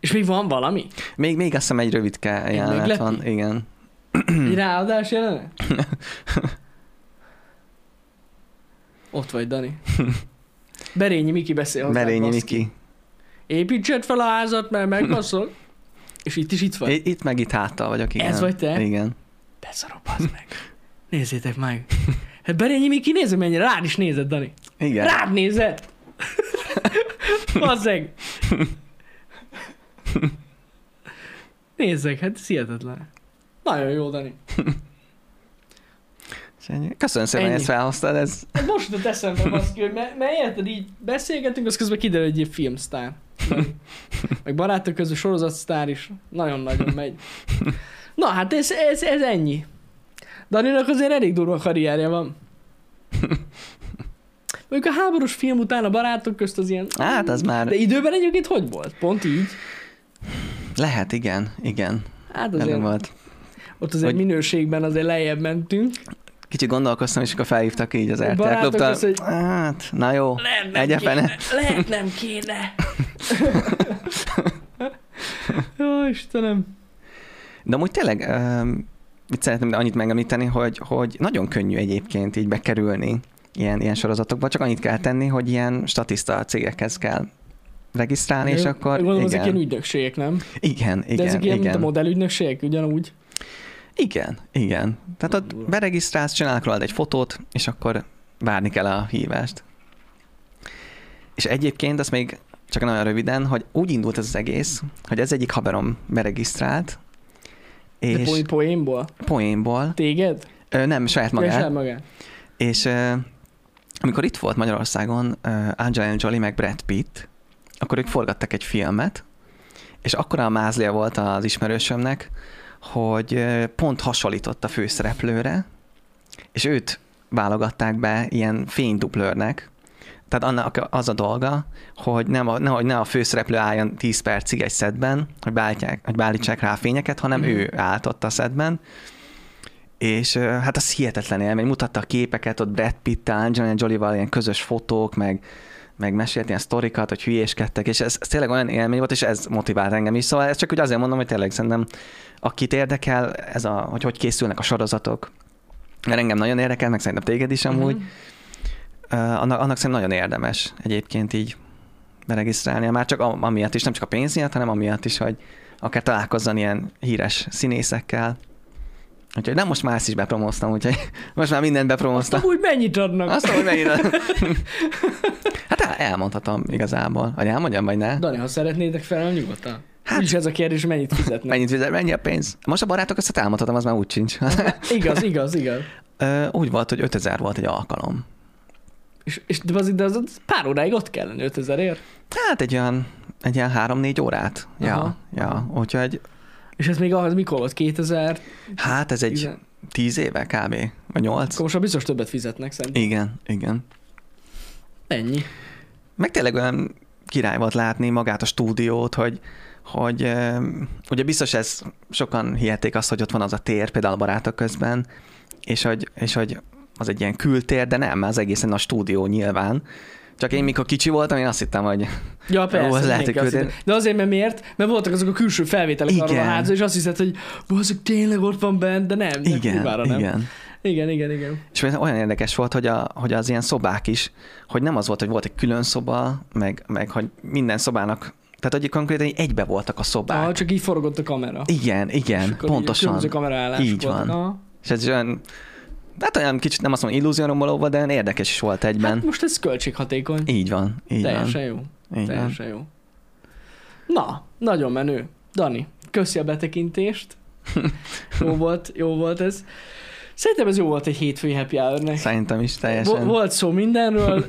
És még van valami? még, még azt hiszem egy rövidke Egy jelenet meglepi? van, igen. Egy ráadás jelenet? Ott vagy, Dani. Berényi Miki beszél hozzá. Berényi Miki. Építsed fel a házat, mert megbaszol. És itt is itt vagy. Itt meg itt háttal vagyok, igen. Ez vagy te? Igen. Beszarok, bazd meg. Nézzétek meg. Hát Berényi Miki, nézzük mennyire. Rád is nézed, Dani. Igen. Rád nézed. Bazzeg. Nézzek, hát ez hihetetlen. Nagyon jó, Dani. Ennyi. Köszönöm szépen, hogy ezt felhoztad, ez Hát most jutott eszembe, baszki, hogy mert, mert érted, így beszélgetünk, az közben kiderül, hogy egy filmsztár. Dani. Meg barátok közül sorozatsztár is. Nagyon-nagyon megy. Na hát ez, ez, ez ennyi. Daninak azért elég durva karrierje van. Mondjuk a háborús film után a barátok közt az ilyen... Hát az már De időben egyébként hogy volt? Pont így? lehet, igen, igen. Hát Azért azért, volt. ott azért Hogy- minőségben azért lejjebb mentünk. Kicsit gondolkoztam, és akkor felhívtak így az RTL klubtól. hogy- Hát, na jó, Lehet nem egy a fene. kéne. Lehet nem kéne. Jó, Istenem. De amúgy tényleg, um, mit szeretném annyit megemlíteni, hogy, hogy nagyon könnyű egyébként így bekerülni ilyen, ilyen sorozatokba, csak annyit kell tenni, hogy ilyen statiszta cégekhez kell regisztrálni, és akkor Gondolom, ezek ilyen igen, ügynökségek, nem? igen, De igen, ezek ilyen, mint a igen, modellügynökségek, ugyanúgy. Igen, igen. Tehát ott beregisztrálsz, csinálnak rólad egy fotót, és akkor várni kell a hívást. És egyébként azt még csak nagyon röviden, hogy úgy indult ez az egész, hogy ez egyik haverom beregisztrált, De és po- poénból? poénból, Téged? ö, nem, saját Magát? magát, magát. és ö, amikor itt volt Magyarországon ö, Angelina Jolie meg Brad Pitt, akkor ők forgattak egy filmet, és akkora a mázlia volt az ismerősömnek, hogy pont hasonlított a főszereplőre, és őt válogatták be ilyen fénydublőrnek, tehát annak az a dolga, hogy, nem a, ne, hogy ne a főszereplő álljon 10 percig egy szedben, hogy beállítják, hogy beállítsák rá a fényeket, hanem Mhm. ő állt ott a szedben, és hát az hihetetlen élmény. Mutatta a képeket, ott Brad Pitt-tel, Angelina Jolie-val ilyen közös fotók, meg, meg mesélt ilyen sztorikat, hogy hülyéskedtek, és ez, ez tényleg olyan élmény volt, és ez motivált engem is. Szóval ezt csak úgy azért mondom, hogy tényleg szerintem akit érdekel, ez a, hogy hogy készülnek a sorozatok, mert engem nagyon érdekel, meg szerintem téged is amúgy, Mhm. uh, annak, annak szerintem nagyon érdemes egyébként így beregisztrálnia, már csak am- amiatt is, nem csak a pénz miatt, hanem amiatt is, hogy akár találkozzon ilyen híres színészekkel. Úgyhogy nem most már ezt is bepromóztam, úgyhogy most már mindent Azt bepromóztam. amúgy mennyit adnak? Azt hogy mennyire. Hát el- elmondhatom igazából. Vagy elmondjam, vagy ne? Dani, ha szeretnétek fel, nyugodtan. Hát- Hát, Úgyis ez a kérdés, mennyit fizetnek. Mennyit fizet, mennyi a pénz? Most a barátok ezt elmondhatom, az már úgy sincs. igaz, igaz, igaz. Úgy volt, hogy 5000 volt egy alkalom. És, és de az, de az, az pár óráig ott kell lenni 5000 ér. Hát egy olyan, egy ilyen három-négy órát. Ja, Aha. ja. Úgyhogy És ez még az mikor volt? 2000? hát ez egy Tizen- tíz éve kb. Vagy nyolc. Akkor most biztos többet fizetnek szerintem. Igen, igen. Ennyi. Meg tényleg olyan király volt látni magát a stúdiót, hogy, hogy ugye biztos ez sokan hihették azt, hogy ott van az a tér, például a barátok közben, és hogy, és hogy az egy ilyen kültér, de nem, az egészen a stúdió nyilván. Csak én mikor kicsi voltam, én azt hittem, hogy Ja, persze. Ó, az lehet, hogy azt. De azért, mert miért? Mert voltak azok a külső felvételek Igen. arról a házról, és azt hiszed, hogy azok tényleg ott van bent, de nem. de igen, nem. igen. igen, igen, igen. És olyan érdekes volt, hogy, a, hogy az ilyen szobák is, hogy nem az volt, hogy volt egy külön szoba, meg, meg hogy minden szobának, tehát hogy konkrétan így egybe voltak a szobák. Ah, csak így forogott a kamera. Igen, igen, így pontosan. Különböző kameraállások Így van. Aha. És ez olyan, hát olyan kicsit nem azt mondom illúzióromboló volt, de érdekes is volt egyben. Hát most ez költséghatékony. így van, így Teljesen jó. van. Így van. Teljesen jó. Na, nagyon menő. Dani, köszi a betekintést. jó volt, jó volt ez. Szerintem ez jó volt egy hétfői happy hour Szerintem is teljesen. Volt szó mindenről,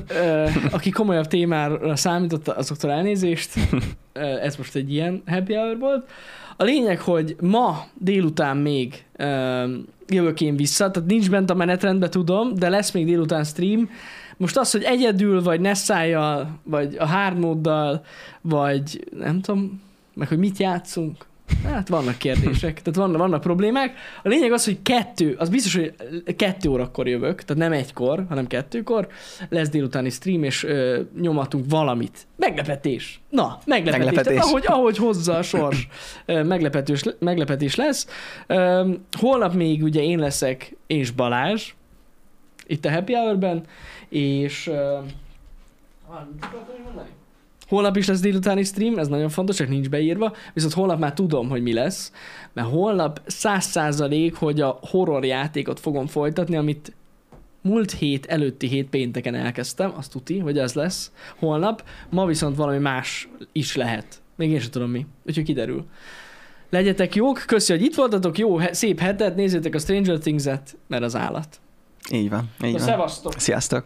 aki komolyabb témára számított, azoktól elnézést. Ez most egy ilyen happy hour volt. A lényeg, hogy ma délután még ö, jövök én vissza, tehát nincs bent a menetrendbe, tudom, de lesz még délután stream. Most az, hogy egyedül, vagy Nessájjal, vagy a hármóddal, vagy nem tudom, meg hogy mit játszunk, Hát vannak kérdések, tehát vannak, vannak problémák. A lényeg az, hogy kettő, az biztos, hogy kettő órakor jövök, tehát nem egykor, hanem kettőkor. Lesz délutáni stream, és ö, nyomatunk valamit. Meglepetés. Na, meglepetés. Meglepetés. Tehát ahogy, ahogy hozza a sors, ö, meglepetés, meglepetés lesz. Ö, holnap még ugye én leszek, és Balázs, itt a Happy Hour-ben, és... Ö, valamit akartam még mondani? Holnap is lesz délutáni stream, ez nagyon fontos, csak nincs beírva, viszont holnap már tudom, hogy mi lesz, mert holnap száz százalék, hogy a horror játékot fogom folytatni, amit múlt hét, előtti hét pénteken elkezdtem, azt tuti, hogy ez lesz holnap, ma viszont valami más is lehet. Még én sem tudom mi, úgyhogy kiderül. Legyetek jók, köszi, hogy itt voltatok, jó, he- szép hetet, nézzétek a Stranger Things-et, mert az állat. Így van, így Na, van. szevasztok! Sziasztok!